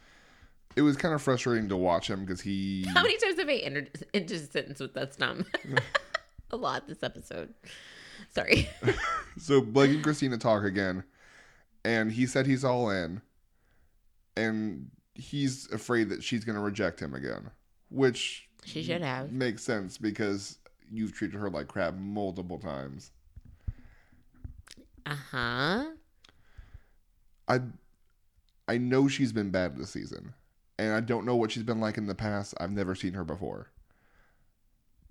it was kind of frustrating to watch him because he How many times have I entered into a sentence with that's dumb? a lot this episode. Sorry. So Blake and Kristina talk again, and he said he's all in, and he's afraid that she's going to reject him again, which She should have. makes sense because you've treated her like crap multiple times. Uh huh. I I know she's been bad this season, and I don't know what she's been like in the past. I've never seen her before.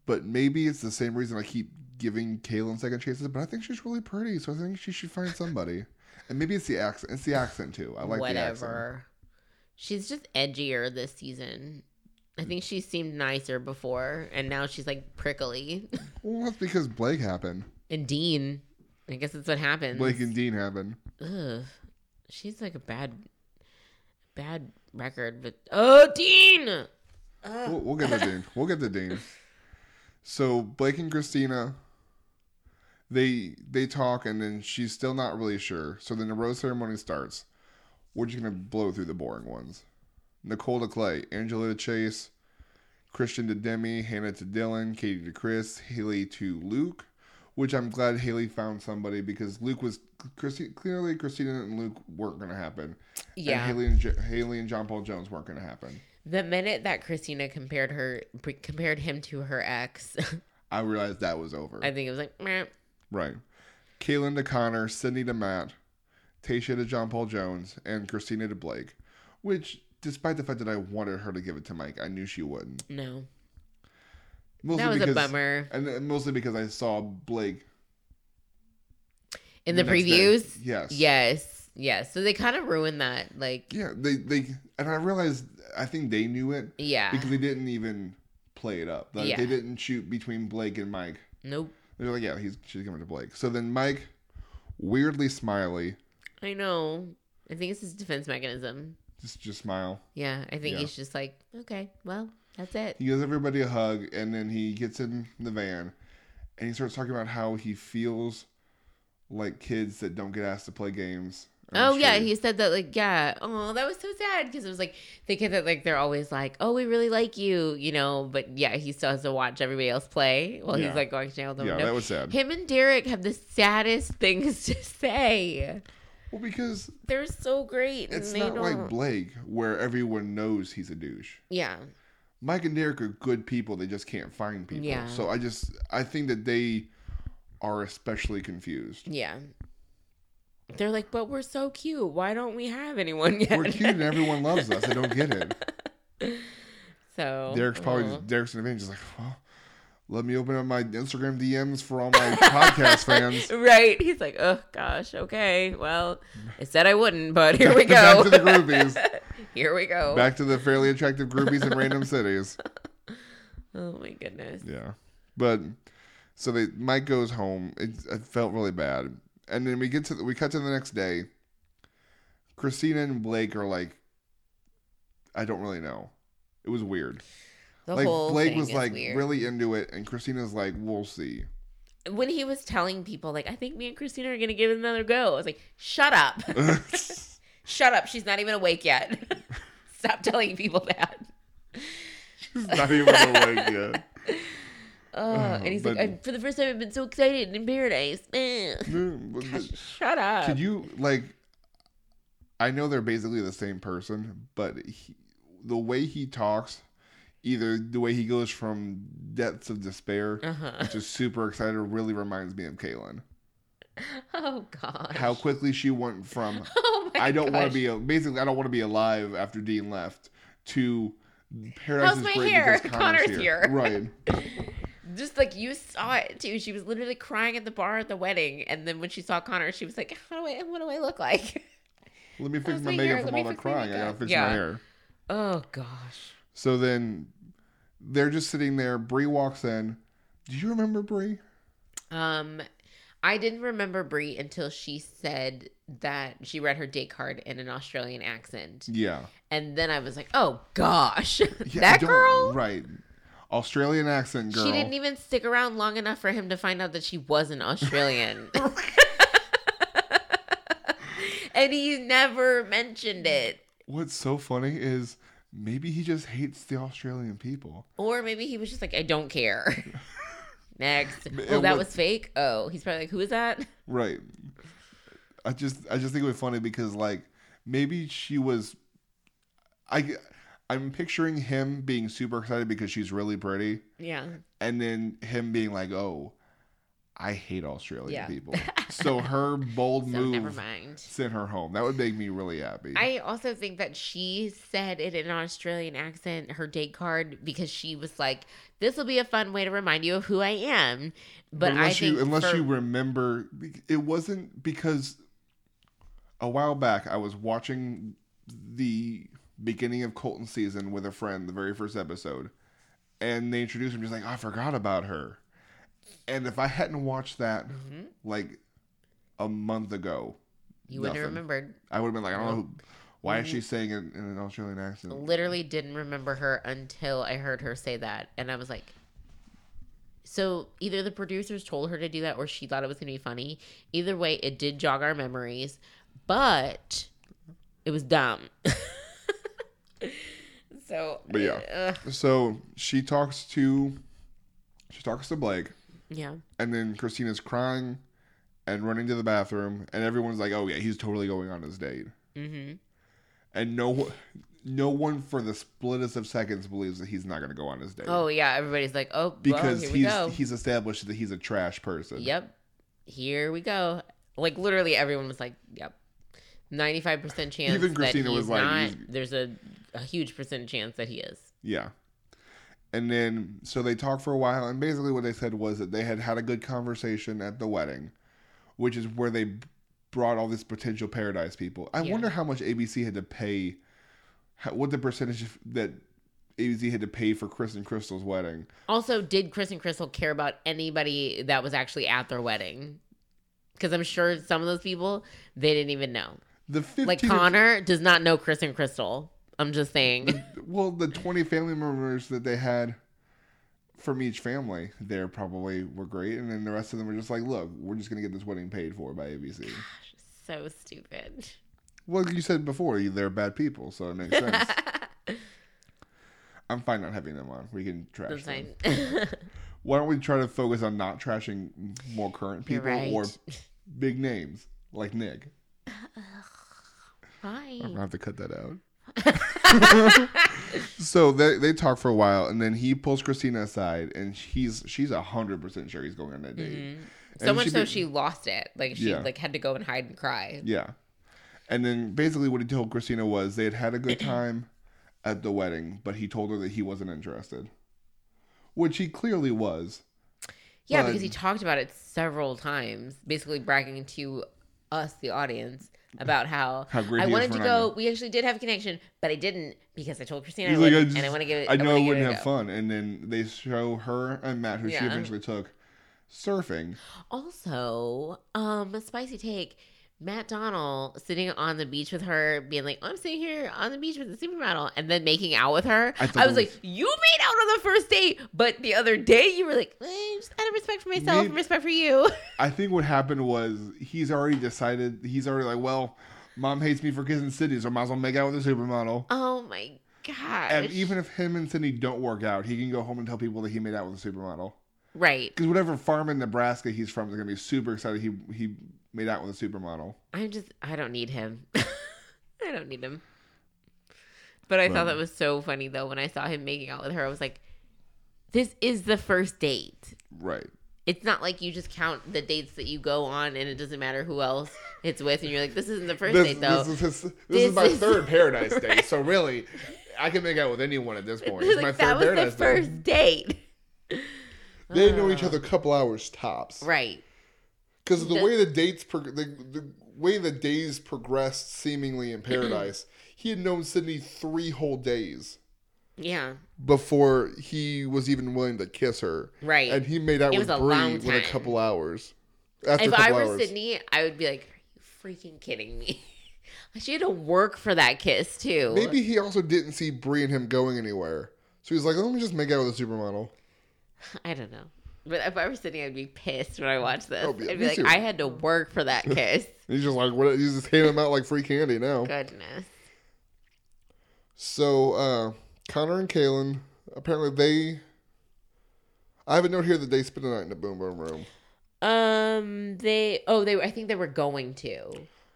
But maybe it's the same reason I keep giving Caelynn second chances. But I think she's really pretty, so I think she should find somebody. And maybe it's the accent. It's the accent too. I like the accent. Whatever. She's just edgier this season. I think she seemed nicer before, and now she's like prickly. Well, that's because Blake happened. and Dean, I guess that's what happens. Blake and Dean happened. Ugh. She's like a bad, bad record. But oh, Dean. Ugh. We'll, we'll get to Dean. We'll get to Dean. So Blake and Kristina, they they talk, and then she's still not really sure. So then the rose ceremony starts. We're just gonna blow through the boring ones. Nicole to Clay, Angela to Chase, Kristian to Demi, Hannah to Dylan, Katie to Chris, Haley to Luke. Which I'm glad Haley found somebody because Luke was Christi- clearly Kristina and Luke weren't gonna happen. Yeah. And Haley and J- Haley and John Paul Jones weren't gonna happen. The minute that Kristina compared her compared him to her ex, I realized that was over. I think it was like, Meh. Right. Caelynn to Connor, Sydney to Matt, Tayshia to John Paul Jones, and Kristina to Blake. Which, despite the fact that I wanted her to give it to Mike, I knew she wouldn't. no, Mostly that was because, a bummer. And mostly because I saw Blake. In the, day. previews, Yes. yes, yes. So they kind of ruined that. Like, Yeah, they, they, and I realized, I think they knew it yeah, because they didn't even play it up. Like, Yeah. They didn't shoot between Blake and Mike. nope. They're like, yeah, he's she's giving it to Blake. So then Mike, weirdly smiley, I know. I think it's his defense mechanism. just just smile. Yeah, I think Yeah. he's just like, okay, well, that's it. He gives everybody a hug, and then he gets in the van, and he starts talking about how he feels like kids that don't get asked to play games. The Oh yeah, he said that like yeah. Oh, that was so sad because it was like thinking that like they're always like, oh, we really like you, you know. But yeah, he still has to watch everybody else play while Yeah. he's like going to jail. yeah, that was sad. Him and Derek have the saddest things to say. Well, because They're so great. and it's not like don't- Blake, where everyone knows he's a douche. Yeah, Mike and Derek are good people; they just can't find people. Yeah. So I just I think that they are especially confused. yeah. They're like, but we're so cute. Why don't we have anyone yet? We're cute and everyone loves us. I don't get it. so Derek's probably just, Derek's in the just like, well, let me open up my Instagram DMs for all my podcast fans. Right. He's like, oh gosh, okay. Well, I said I wouldn't, but here we go. Back to the groupies. here we go. Back to the fairly attractive groupies in random cities. Oh my goodness. Yeah, but so they Mike goes home. It, it felt really bad, and then we get to the, we cut to the next day. Kristina and Blake are like, I don't really know. It was weird. The like Blake was like weird. really into it, and Kristina's like, we'll see. when he was telling people like, I think me and Kristina are gonna give it another go. I was like, shut up, shut up. She's not even awake yet. Stop telling people that. She's not even awake yet. Oh, and he's like, but- I, for the first time, I've been so excited in paradise. The- Shut up. Could you like? I know they're basically the same person, but he, the way he talks, either the way he goes from depths of despair Uh huh. to super excited, really reminds me of Caelynn. Oh God! How quickly she went from Oh my I don't want to be basically I don't want to be alive after Dean left to Paradise How's is my great hair? because Connor's, Connor's here. here. Right. Just like you saw it too. She was literally crying at the bar at the wedding, and then when she saw Connor, she was like, "How do I? What do I look like?" Let me fix my my makeup hair? from all the crying. I gotta fix Yeah. my hair. Oh gosh. So then they're just sitting there. Bree walks in. Do you remember Bree? Um, I didn't remember Brie until she said that she read her date card in an Australian accent, Yeah. and then I was like, "Oh gosh, yeah that girl." Right. Australian accent girl. She didn't even stick around long enough for him to find out that she wasn't Australian. and he never mentioned it. What's so funny is maybe he just hates the Australian people. Or maybe he was just like, I don't care. Next. Oh, that was- was fake? Oh, he's probably like, who is that? Right. I just I just think it was funny because like maybe she was I I'm picturing him being super excited because she's really pretty Yeah. and then him being like, "Oh, I hate Australian Yeah. people." So her bold So move never mind. sent her home. That would make me really happy. I also think that she said it in an Australian accent, her date card, because she was like, "This will be a fun way to remind you of who I am." But, I unless think you unless for- you remember it wasn't because a while back I was watching the beginning of Colton season with a friend, the very first episode, and they introduced him just like, I forgot about her. And if I hadn't watched that Mhm. like a month ago, you wouldn't have remembered. I would have been like, I don't know who, why is Mm-hmm. she saying it in an Australian accent? Literally didn't remember her until I heard her say that, and I was like. So either the producers told her to do that or she thought it was going to be funny. Either way, it did jog our memories, but it was dumb. so, But yeah. uh, So she talks to she talks to Blake. yeah. and then Kristina's crying and running to the bathroom, and everyone's like, "Oh yeah, he's totally going on his date," Mm-hmm. and no, no one for the splittest of seconds believes that he's not going to go on his date Oh yeah, everybody's like, oh, because well, here we he's he's established that he's a trash person. Yep, here we go. Like literally, everyone was like, yep, ninety five percent chance. Even Kristina that he's was like, not. There's a, a huge percent chance that he is. Yeah. And then so they talked for a while, and basically what they said was that they had had a good conversation at the wedding, which is where they brought all these potential paradise people. I Yeah. wonder how much ABC had to pay, how, what the percentage of- that ABC had to pay for Chris and Krystal's wedding. Also, did Chris and Krystal care about anybody that was actually at their wedding? Because I'm sure some of those people they didn't even know. The fifteen, Like Connor does not know Chris and Krystal. I'm just saying. well, the twenty family members that they had from each family there probably were great, and then the rest of them were just like, "Look, we're just gonna get this wedding paid for by ABC." Gosh, so stupid. Well, you said before they're bad people, so it makes sense. I'm fine not having them on. We can trash That's them. fine. Why don't we try to focus on not trashing more current people right. or big names like Nick? Fine. I'm gonna have to cut that out. so they they talk for a while, and then he pulls Kristina aside, and he's she's a hundred percent sure he's going on that date. Mhm. So And much she so be- she lost it. Like she Yeah. like had to go and hide and cry. Yeah. And then basically what he told Kristina was they had had a good time at the wedding, but he told her that he wasn't interested. Which he clearly was. Yeah, But- because he talked about it several times, basically bragging to us, the audience, about how, How great I wanted to go. We actually did have a connection, but I didn't because I told Kristina He's I like, I, and I want to give it. I know I wanna wouldn't have fun. And then they show her and Matt, who she eventually took, surfing. Also, um, a spicy take. Matt Donald sitting on the beach with her, being like, "I'm sitting here on the beach with the supermodel," and then making out with her. I I, was like, "You made out on the first date, but the other day you were like, eh, just out of respect for myself Maybe- and respect for you." I think what happened was he's already decided, he's already like, well, mom hates me for kissing Sydney, so I might as well make out with a supermodel. Oh my gosh! And even if him and Cindy don't work out, he can go home and tell people that he made out with a supermodel. right, Because whatever farm in Nebraska he's from, they're gonna be super excited he he made out with a supermodel. I'm just, I don't need him. I don't need him. But I Well- thought that was so funny though when I saw him making out with her. I was like, "This is the first date." Right. It's not like you just count the dates that you go on and it doesn't matter who else it's with, and you're like, this isn't the first This, date though. this, is, this, this This is my is- third paradise date, so really, I can make out with anyone at this point. It's like, my that third was paradise date. first date. They know each uh. other a couple hours tops. Right. Because the The- way the dates, prog- the, the way the days progressed, seemingly in paradise, he had known Sydney three whole days Yeah. before he was even willing to kiss her. Right. And he made out It with Bree with a couple hours. After if I were hours. Sydney, I would be like, Are you freaking kidding me? she had to work for that kiss too. Maybe he also didn't see Bree and him going anywhere. So he's like, let me just make out with a supermodel. I don't know. But if I were sitting, I'd be pissed when I watched this. Oh, yeah, I'd be like, too. I had to work for that kiss. He's just like, what? He's just handing out like free candy now. Goodness. So, uh, Connor and Caelynn, apparently they. I have a note here that they spent a night in the boom boom room. Um, they oh they I think they were going to.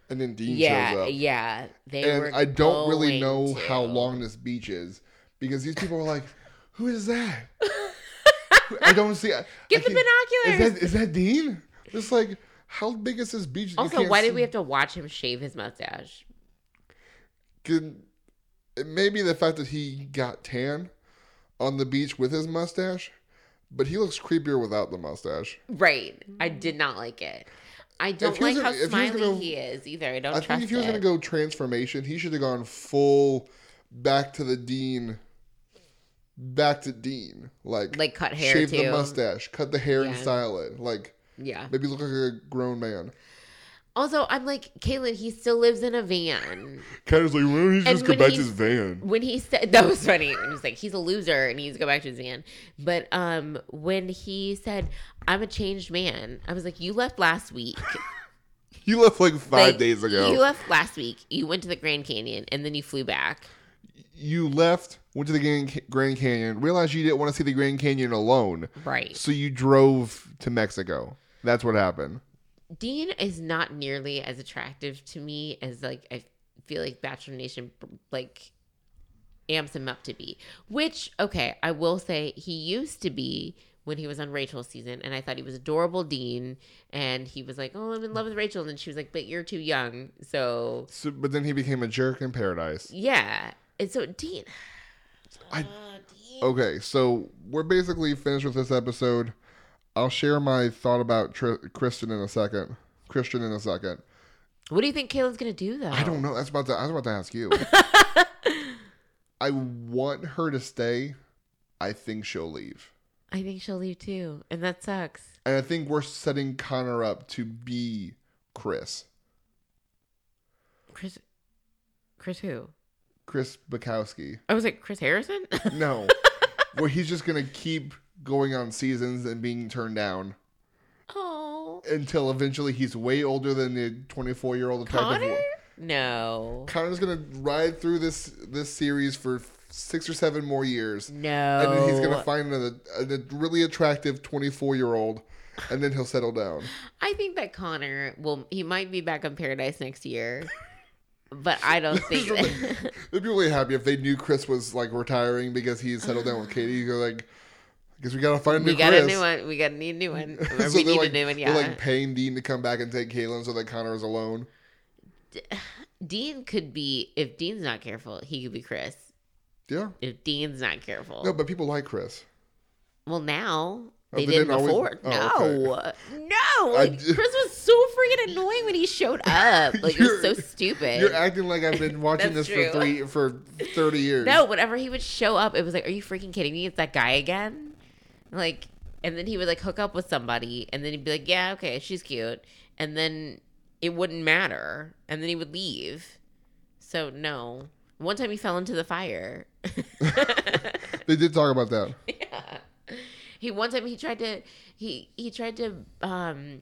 And then Dean shows Yeah, up. yeah. They were. and I don't really know to. how long this beach is because these people are like, "Who is that?" I don't see. I, Get I the binoculars. Is that is that Dean? It's like, how big is this beach? Also, why see? did we have to watch him shave his mustache? Could, it may be the fact that he got tan on the beach with his mustache, but he looks creepier without the mustache. Right. I did not like it. I don't like how gonna- he was smiley gonna- he is either. I don't I trust think if he was going to go transformation, he should have gone full back to the Dean, back to Dean, like Like, cut hair, shave the mustache, cut the hair and style it, like yeah. maybe look like a grown man. Also, I'm like, Caitlin, he still lives in a van. Kind of like, why don't you And when he's- van? When he said that was funny. He was like, he's a loser and he needs to go back to his van. But um when he said, I'm a changed man, I was like, You left last week. You left like five Like, days ago. You left last week. You went to the Grand Canyon and then you flew back. you left, went to the Grand Grand Canyon, realized you didn't want to see the Grand Canyon alone, Right. so you drove to Mexico. That's what happened. Dean is not nearly as attractive to me as like I feel like Bachelor Nation like amps him up to be. Which okay, I will say he used to be when he was on Rachel's season, and I thought he was adorable, Dean. And he was like, "Oh, I'm in love with Rachel," and she was like, "But you're too young." So So, but then he became a jerk in paradise. yeah, and so Dean. I- Ah, Okay, so we're basically finished with this episode. I'll share my thought about Tr- Kristen in a second. Kristian in a second. What do you think Caelynn's gonna do though? I don't know. That's about to. I was about to ask you. I want her to stay. I think she'll leave, I think she'll leave too, and that sucks. and I think we're setting Connor up to be Chris. Chris, Chris who? Chris Bukowski. Oh, I was like Chris Harrison. No, where he's just gonna keep going on seasons and being turned down oh, until eventually he's way older than the 24 year old. Connor? No, Connor's gonna ride through this this series for six or seven more years, no. and then he's gonna find a, a, really attractive 24 year old, and then he'll settle down. I think that Connor will. He might be back on Paradise next year, but I don't think. that- They'd be really happy if they knew Chris was like retiring because he settled down with Katie. You go like, I guess we gotta find a new we got Chris. a new one. We got need a new one. So we they're need like, a new one. they're Yeah. like paying Dean to come back and take Caitlin so that Connor is alone. Dean could be if Dean's not careful. He could be Chris. Yeah. If Dean's not careful. No, but people like Chris. Well, now Oh, they they didn't didn't always- before. oh, no, no. Like, d- Chris was so freaking annoying when he showed up. Like it was so stupid. You're acting like I've been watching this That's for three for thirty years. No, whenever he would show up, it was like, "Are you freaking kidding me? It's that guy again!" Like, and then he would like hook up with somebody, and then he'd be like, "Yeah, okay, she's cute," and then it wouldn't matter, and then he would leave. So no. One time he fell into the fire. They did talk about that. yeah. He one time he tried to he he tried to um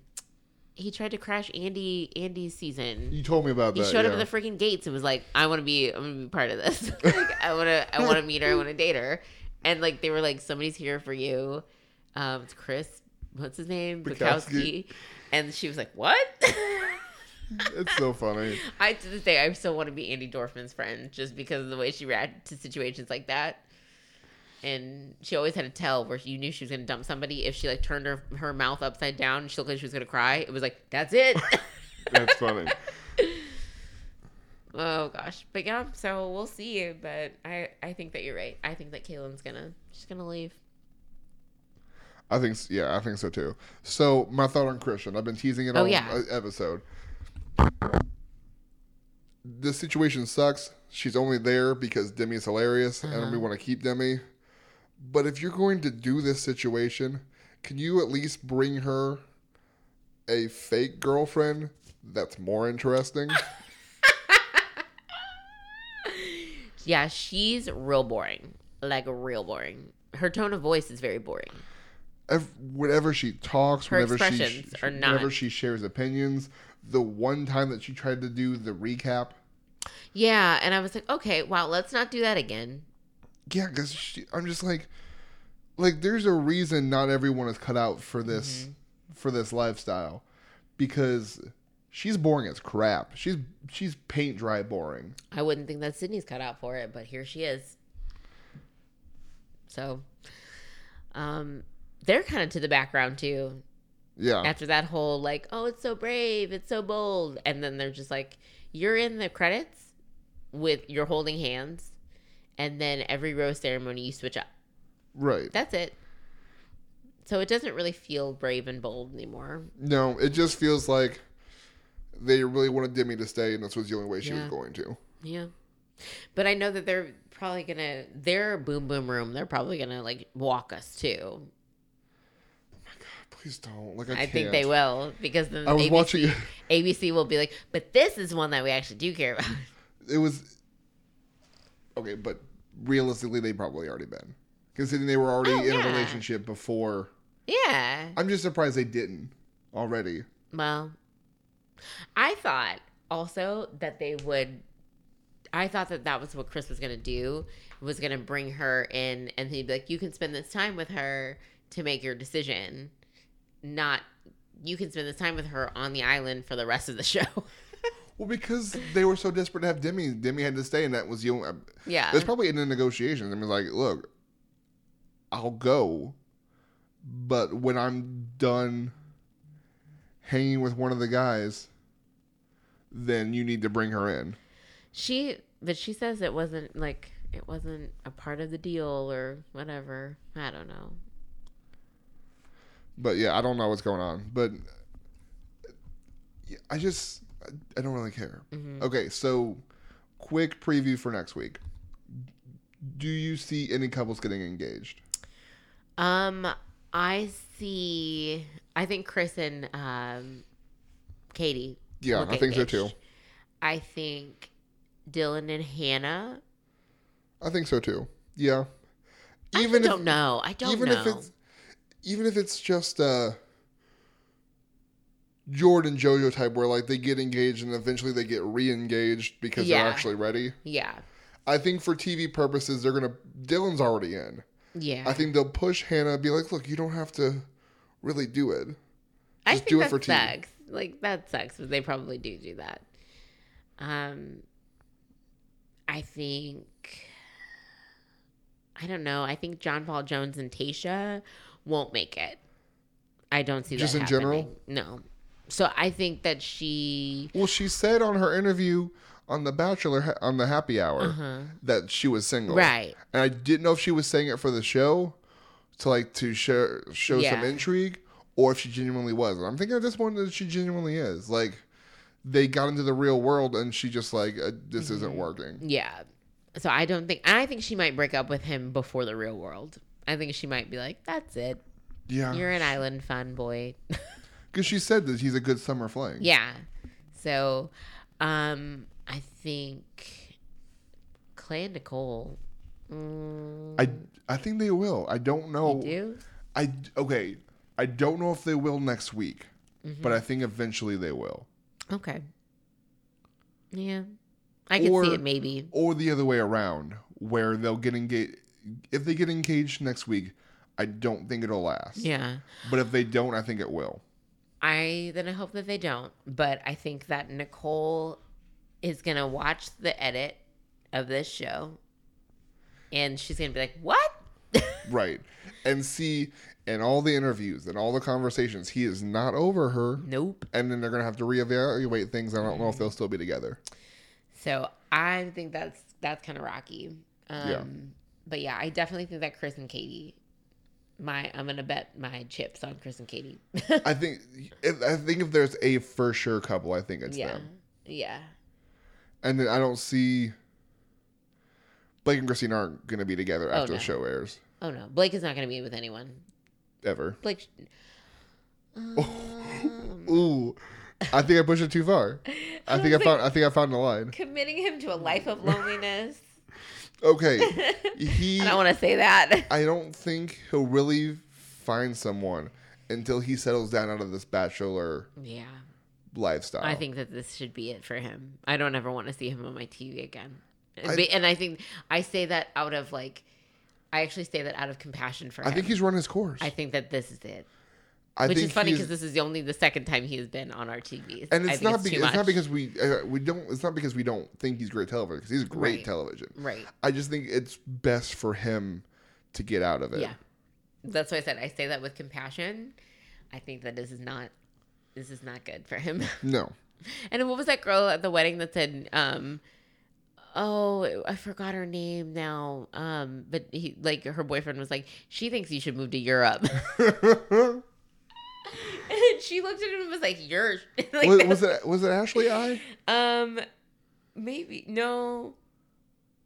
he tried to crash Andi Andi's season. You told me about He that. showed up at the freaking gates and was like, "I want to be, I'm gonna be part of this. like, I want to, I want to meet her. I want to date her." And like they were like, "Somebody's here for you." Um, it's Chris. What's his name? Bukowski. Bukowski. And she was like, "What?" It's so funny. I to this day, I still want to be Andi Dorfman's friend just because of the way she reacted to situations like that. And she always had a tell where you knew she was gonna dump somebody if she like turned her her mouth upside down and she looked like she was gonna cry. It was like that's it. That's funny. oh gosh, but yeah. So we'll see. But I I think that you're right. I think that Caelynn's gonna she's gonna leave. I think, yeah, I think so too. So my thought on Kristian, I've been teasing it Oh, all yeah. episode. This situation sucks. She's only there because Demi is hilarious, and Uh-huh. we want to keep Demi. But if you're going to do this situation, can you at least bring her a fake girlfriend that's more interesting? Yeah, she's real boring. Like real boring. Her tone of voice is very boring. Ev- whenever she talks, Her whenever she, expressions sh- are whenever she shares opinions, the one time that she tried to do the recap, Yeah, and I was like, okay, wow, let's not do that again. Yeah, because I'm just like, like there's a reason not everyone is cut out for this Mm-hmm. for this lifestyle, because she's boring as crap. She's she's paint dry boring. I wouldn't think that Sydney's cut out for it, but here she is. So, um, they're kind of to the background too. Yeah, After that whole like, oh, it's so brave, it's so bold, and then they're just like, you're in the credits with you're holding hands, and then every rose ceremony you switch up. right. That's it. So it doesn't really feel brave and bold anymore. No, it just feels like they really wanted Demi to stay, and this was the only way she was going to. Yeah. But I know that they're probably gonna their boom boom room, they're probably gonna like walk us too. Oh my god! Please don't. Like I, I, can't. think they will because then I was ABC, watching. ABC will be like, but this is one that we actually do care about. it was okay, but realistically, they probably already been considering they were already Oh, in yeah. a relationship before. yeah. I'm just surprised they didn't already. Well, I thought also that they would. I thought that that was what Chris was gonna do. Was gonna bring her in, and he'd be like, "You can spend this time with her to make your decision." Not you can spend this time with her on the island for the rest of the show. Well, because they were so desperate to have Demi, Demi had to stay, and that was the only. Uh, yeah, It's probably in the negotiations. I mean, like, look, I'll go, but when I'm done hanging with one of the guys, then you need to bring her in. she. But she says it wasn't like it wasn't a part of the deal or whatever. I don't know. But yeah, I don't know what's going on. But I just I, don't really care. Mhm. Okay, so quick preview for next week. Do you see any couples getting engaged? Um, I see. I think Chris and um, Katie. Yeah, I think so too. I think Dylan and Hannah. I think so too. Yeah. Even I don't know. I don't even know. if it's even if it's just uh Jordan JoJo type where like they get engaged and eventually they get re-engaged because Yeah. they're actually ready. yeah, I think for TV purposes they're gonna Dylan's already in. yeah. I think they'll push Hannah be like, look, you don't have to really do it. I just think do it that for TV. sucks. Like that sucks, but they probably do do that. Um, I think. I don't know. I think John Paul Jones and Tayshia won't make it. I don't see Just that in general? No. So I think that she. Well, she said on her interview on the Bachelor on the Happy Hour Uh-huh. that she was single. Right. And I didn't know if she was saying it for the show to like to show show some intrigue or if she genuinely was. And I'm thinking at this point that she genuinely is. Like they got into the real world and she just like uh, this isn't Mm-hmm. working. Yeah. So I don't think. I think she might break up with him before the real world. I think she might be like, "That's it. Yeah. You're an island fun boy." Cuz she said that he's a good summer fling. Yeah. So, um, I think Clay and Nicole. Mm, I I think they will. I don't know. do. I okay. I don't know if they will next week, Mm-hmm. but I think eventually they will. Okay. Yeah, I can Or- see it. Maybe. or the other way around, where they'll get engaged. If they get engaged next week, I don't think it'll last. Yeah. But if they don't, I think it will. I then I hope that they don't. But I think that Nicole is gonna watch the edit of this show, and she's gonna be like, "What?" right, and see in all the interviews and all the conversations, he is not over her. Nope. And then they're gonna have to reevaluate things. I don't know if they'll still be together. So I think that's that's kind of rocky. Um, Yeah. But yeah, I definitely think that Chris and Katie. My I'm gonna bet my chips on Chris and Katie. I think if, I think if there's a for sure couple, I think it's yeah. them. Yeah. And then I don't see Blake and Christine aren't gonna be together after Oh, no. the show airs Oh no, Blake is not gonna be with anyone. ever. Blake. Ooh, I think I pushed it too far. I think I found I think I found the line. committing him to a life of loneliness. Okay, he. I don't want to say that. I don't think he'll really find someone until he settles down out of this bachelor Yeah. lifestyle. I think that this should be it for him. I don't ever want to see him on my TV again. I- Be- and I think I say that out of like, I actually say that out of compassion for I him. I think he's run his course. I think that this is it. I Which think is funny because this is the only the second time he has been on our TV. and it's not too because it's not because we uh, we don't it's not because we don't think he's great television because he's great Right. television. right. I just think it's best for him to get out of it. Yeah, that's why I said I say that with compassion. I think that this is not this is not good for him. No. And what was that girl at the wedding that said, um, oh, I forgot her name now. Um, but he, like, her boyfriend was like, she thinks you should move to Europe. she looked at him and was like, you're, like, was, was it was it Ashley I? um, maybe, no.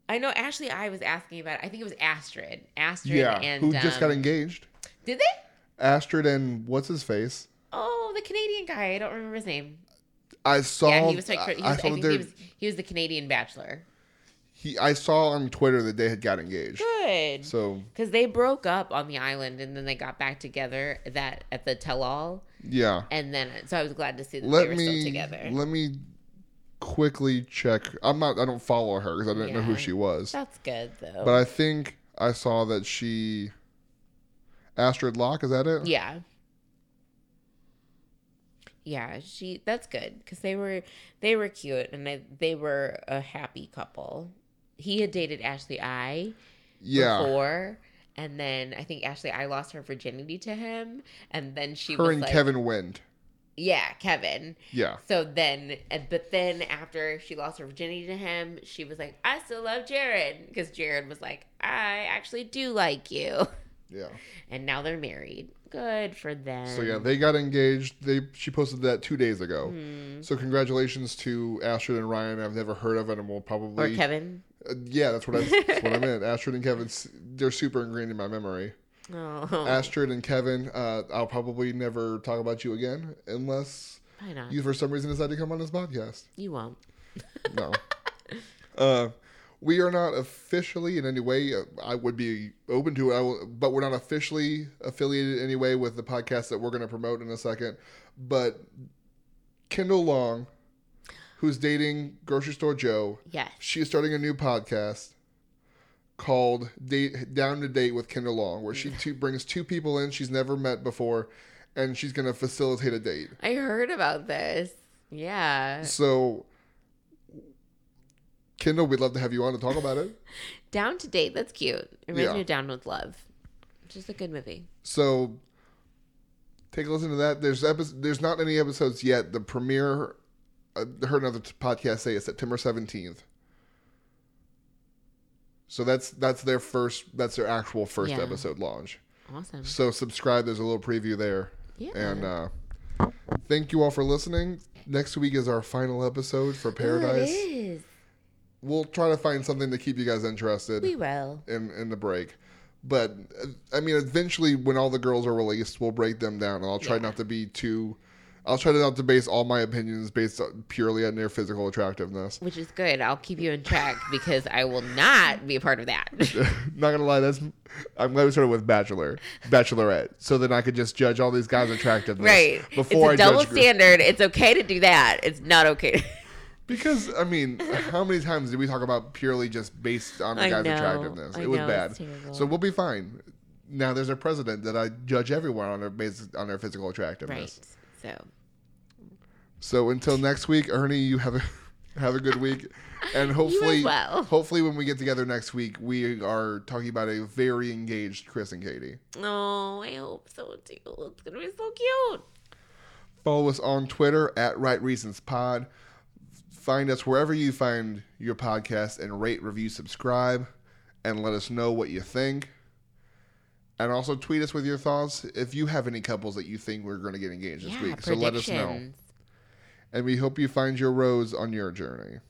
I know Ashley I was asking about, I think it was Astrid. Astrid Yeah, and, who just got um, engaged. Did they? Astrid and what's his face? Oh, the Canadian guy. I don't remember his name. I saw. yeah, he was like, I, he was, I, saw think he was, he was the Canadian bachelor. he- I saw on Twitter that they had got engaged. Good. So Because they broke up on the island and then they got back together that at the tell all. Yeah, And then, so I was glad to see that they let were still me together. let me quickly check. I'm not. I don't follow her because I didn't know who she was. That's good, though. But I think I saw that she. Astrid Loch, is that it? yeah. Yeah, she. That's good because they were they were cute and they, they were a happy couple. He had dated Ashley I Yeah. before, and then I think Ashley I lost her virginity to him, and then she Her was and like, Kevin Wendt. yeah, Kevin. Yeah. So then, but then after she lost her virginity to him, she was like, I still love Jared. Because Jared was like, I actually do like you. Yeah. And now they're married. Good for them. So yeah, they got engaged. They she posted that two days ago. Hmm. So congratulations to Astrid and Ryan. I've never heard of it, and we'll probably Or Kevin. Uh, yeah, that's what I that's what I meant. Astrid and Kevin, they're super ingrained in my memory. Oh, Astrid and Kevin, uh, I'll probably never talk about you again unless you, for some reason, decide to come on this podcast. You won't. No. uh, we are not officially in any way. Uh, I would be open to it, I will, but we're not officially affiliated in any way with the podcast that we're going to promote in a second. But Kendall Long, who's dating Grocery Store Joe, Yes. she is starting a new podcast called Date Down to Date with Kendall Long, where she two, brings two people in she's never met before, and she's going to facilitate a date. I heard about this. Yeah. So, Kendall, we'd love to have you on to talk about it. Down to date. That's cute. Reminds Yeah. Down with Love. Is a good movie. So, take a listen to that. There's epi- there's not any episodes yet. The premiere, I heard another t- podcast say is September seventeenth. So that's that's their first that's their actual first Yeah. episode launch. Awesome. So subscribe. There's a little preview there. Yeah. And uh, thank you all for listening. Next week is our final episode for Paradise. Ooh, it is. We'll try to find something to keep you guys interested. We will. in in the break. But uh, I mean, eventually, when all the girls are released, we'll break them down, and I'll try Yeah. not to be too. I'll try to not to base all my opinions based purely on their physical attractiveness. Which is good. I'll keep you in check because I will not be a part of that. not gonna lie, that's I'm glad we started with Bachelor, Bachelorette, so then I could just judge all these guys' attractiveness right. before it's I a double judge gr- standard. It's okay to do that. It's not okay. Because I mean, how many times did we talk about purely just based on the I guy's know. attractiveness? I It was know, bad. So we'll be fine. Now there's a president that I judge everyone on their based on their physical attractiveness. right. So So until next week, Ernie, you have a Have a good week, and hopefully, well. hopefully, when we get together next week, we are talking about a very engaged Chris and Katie. Oh, I hope so too. It's gonna be so cute. Follow us on Twitter at Right Reasons Pod. Find us wherever you find your podcast and rate, review, subscribe, and let us know what you think. And also tweet us with your thoughts if you have any couples that you think we're going to get engaged this Yeah, week. So let us know. And we hope you find your rose on your journey.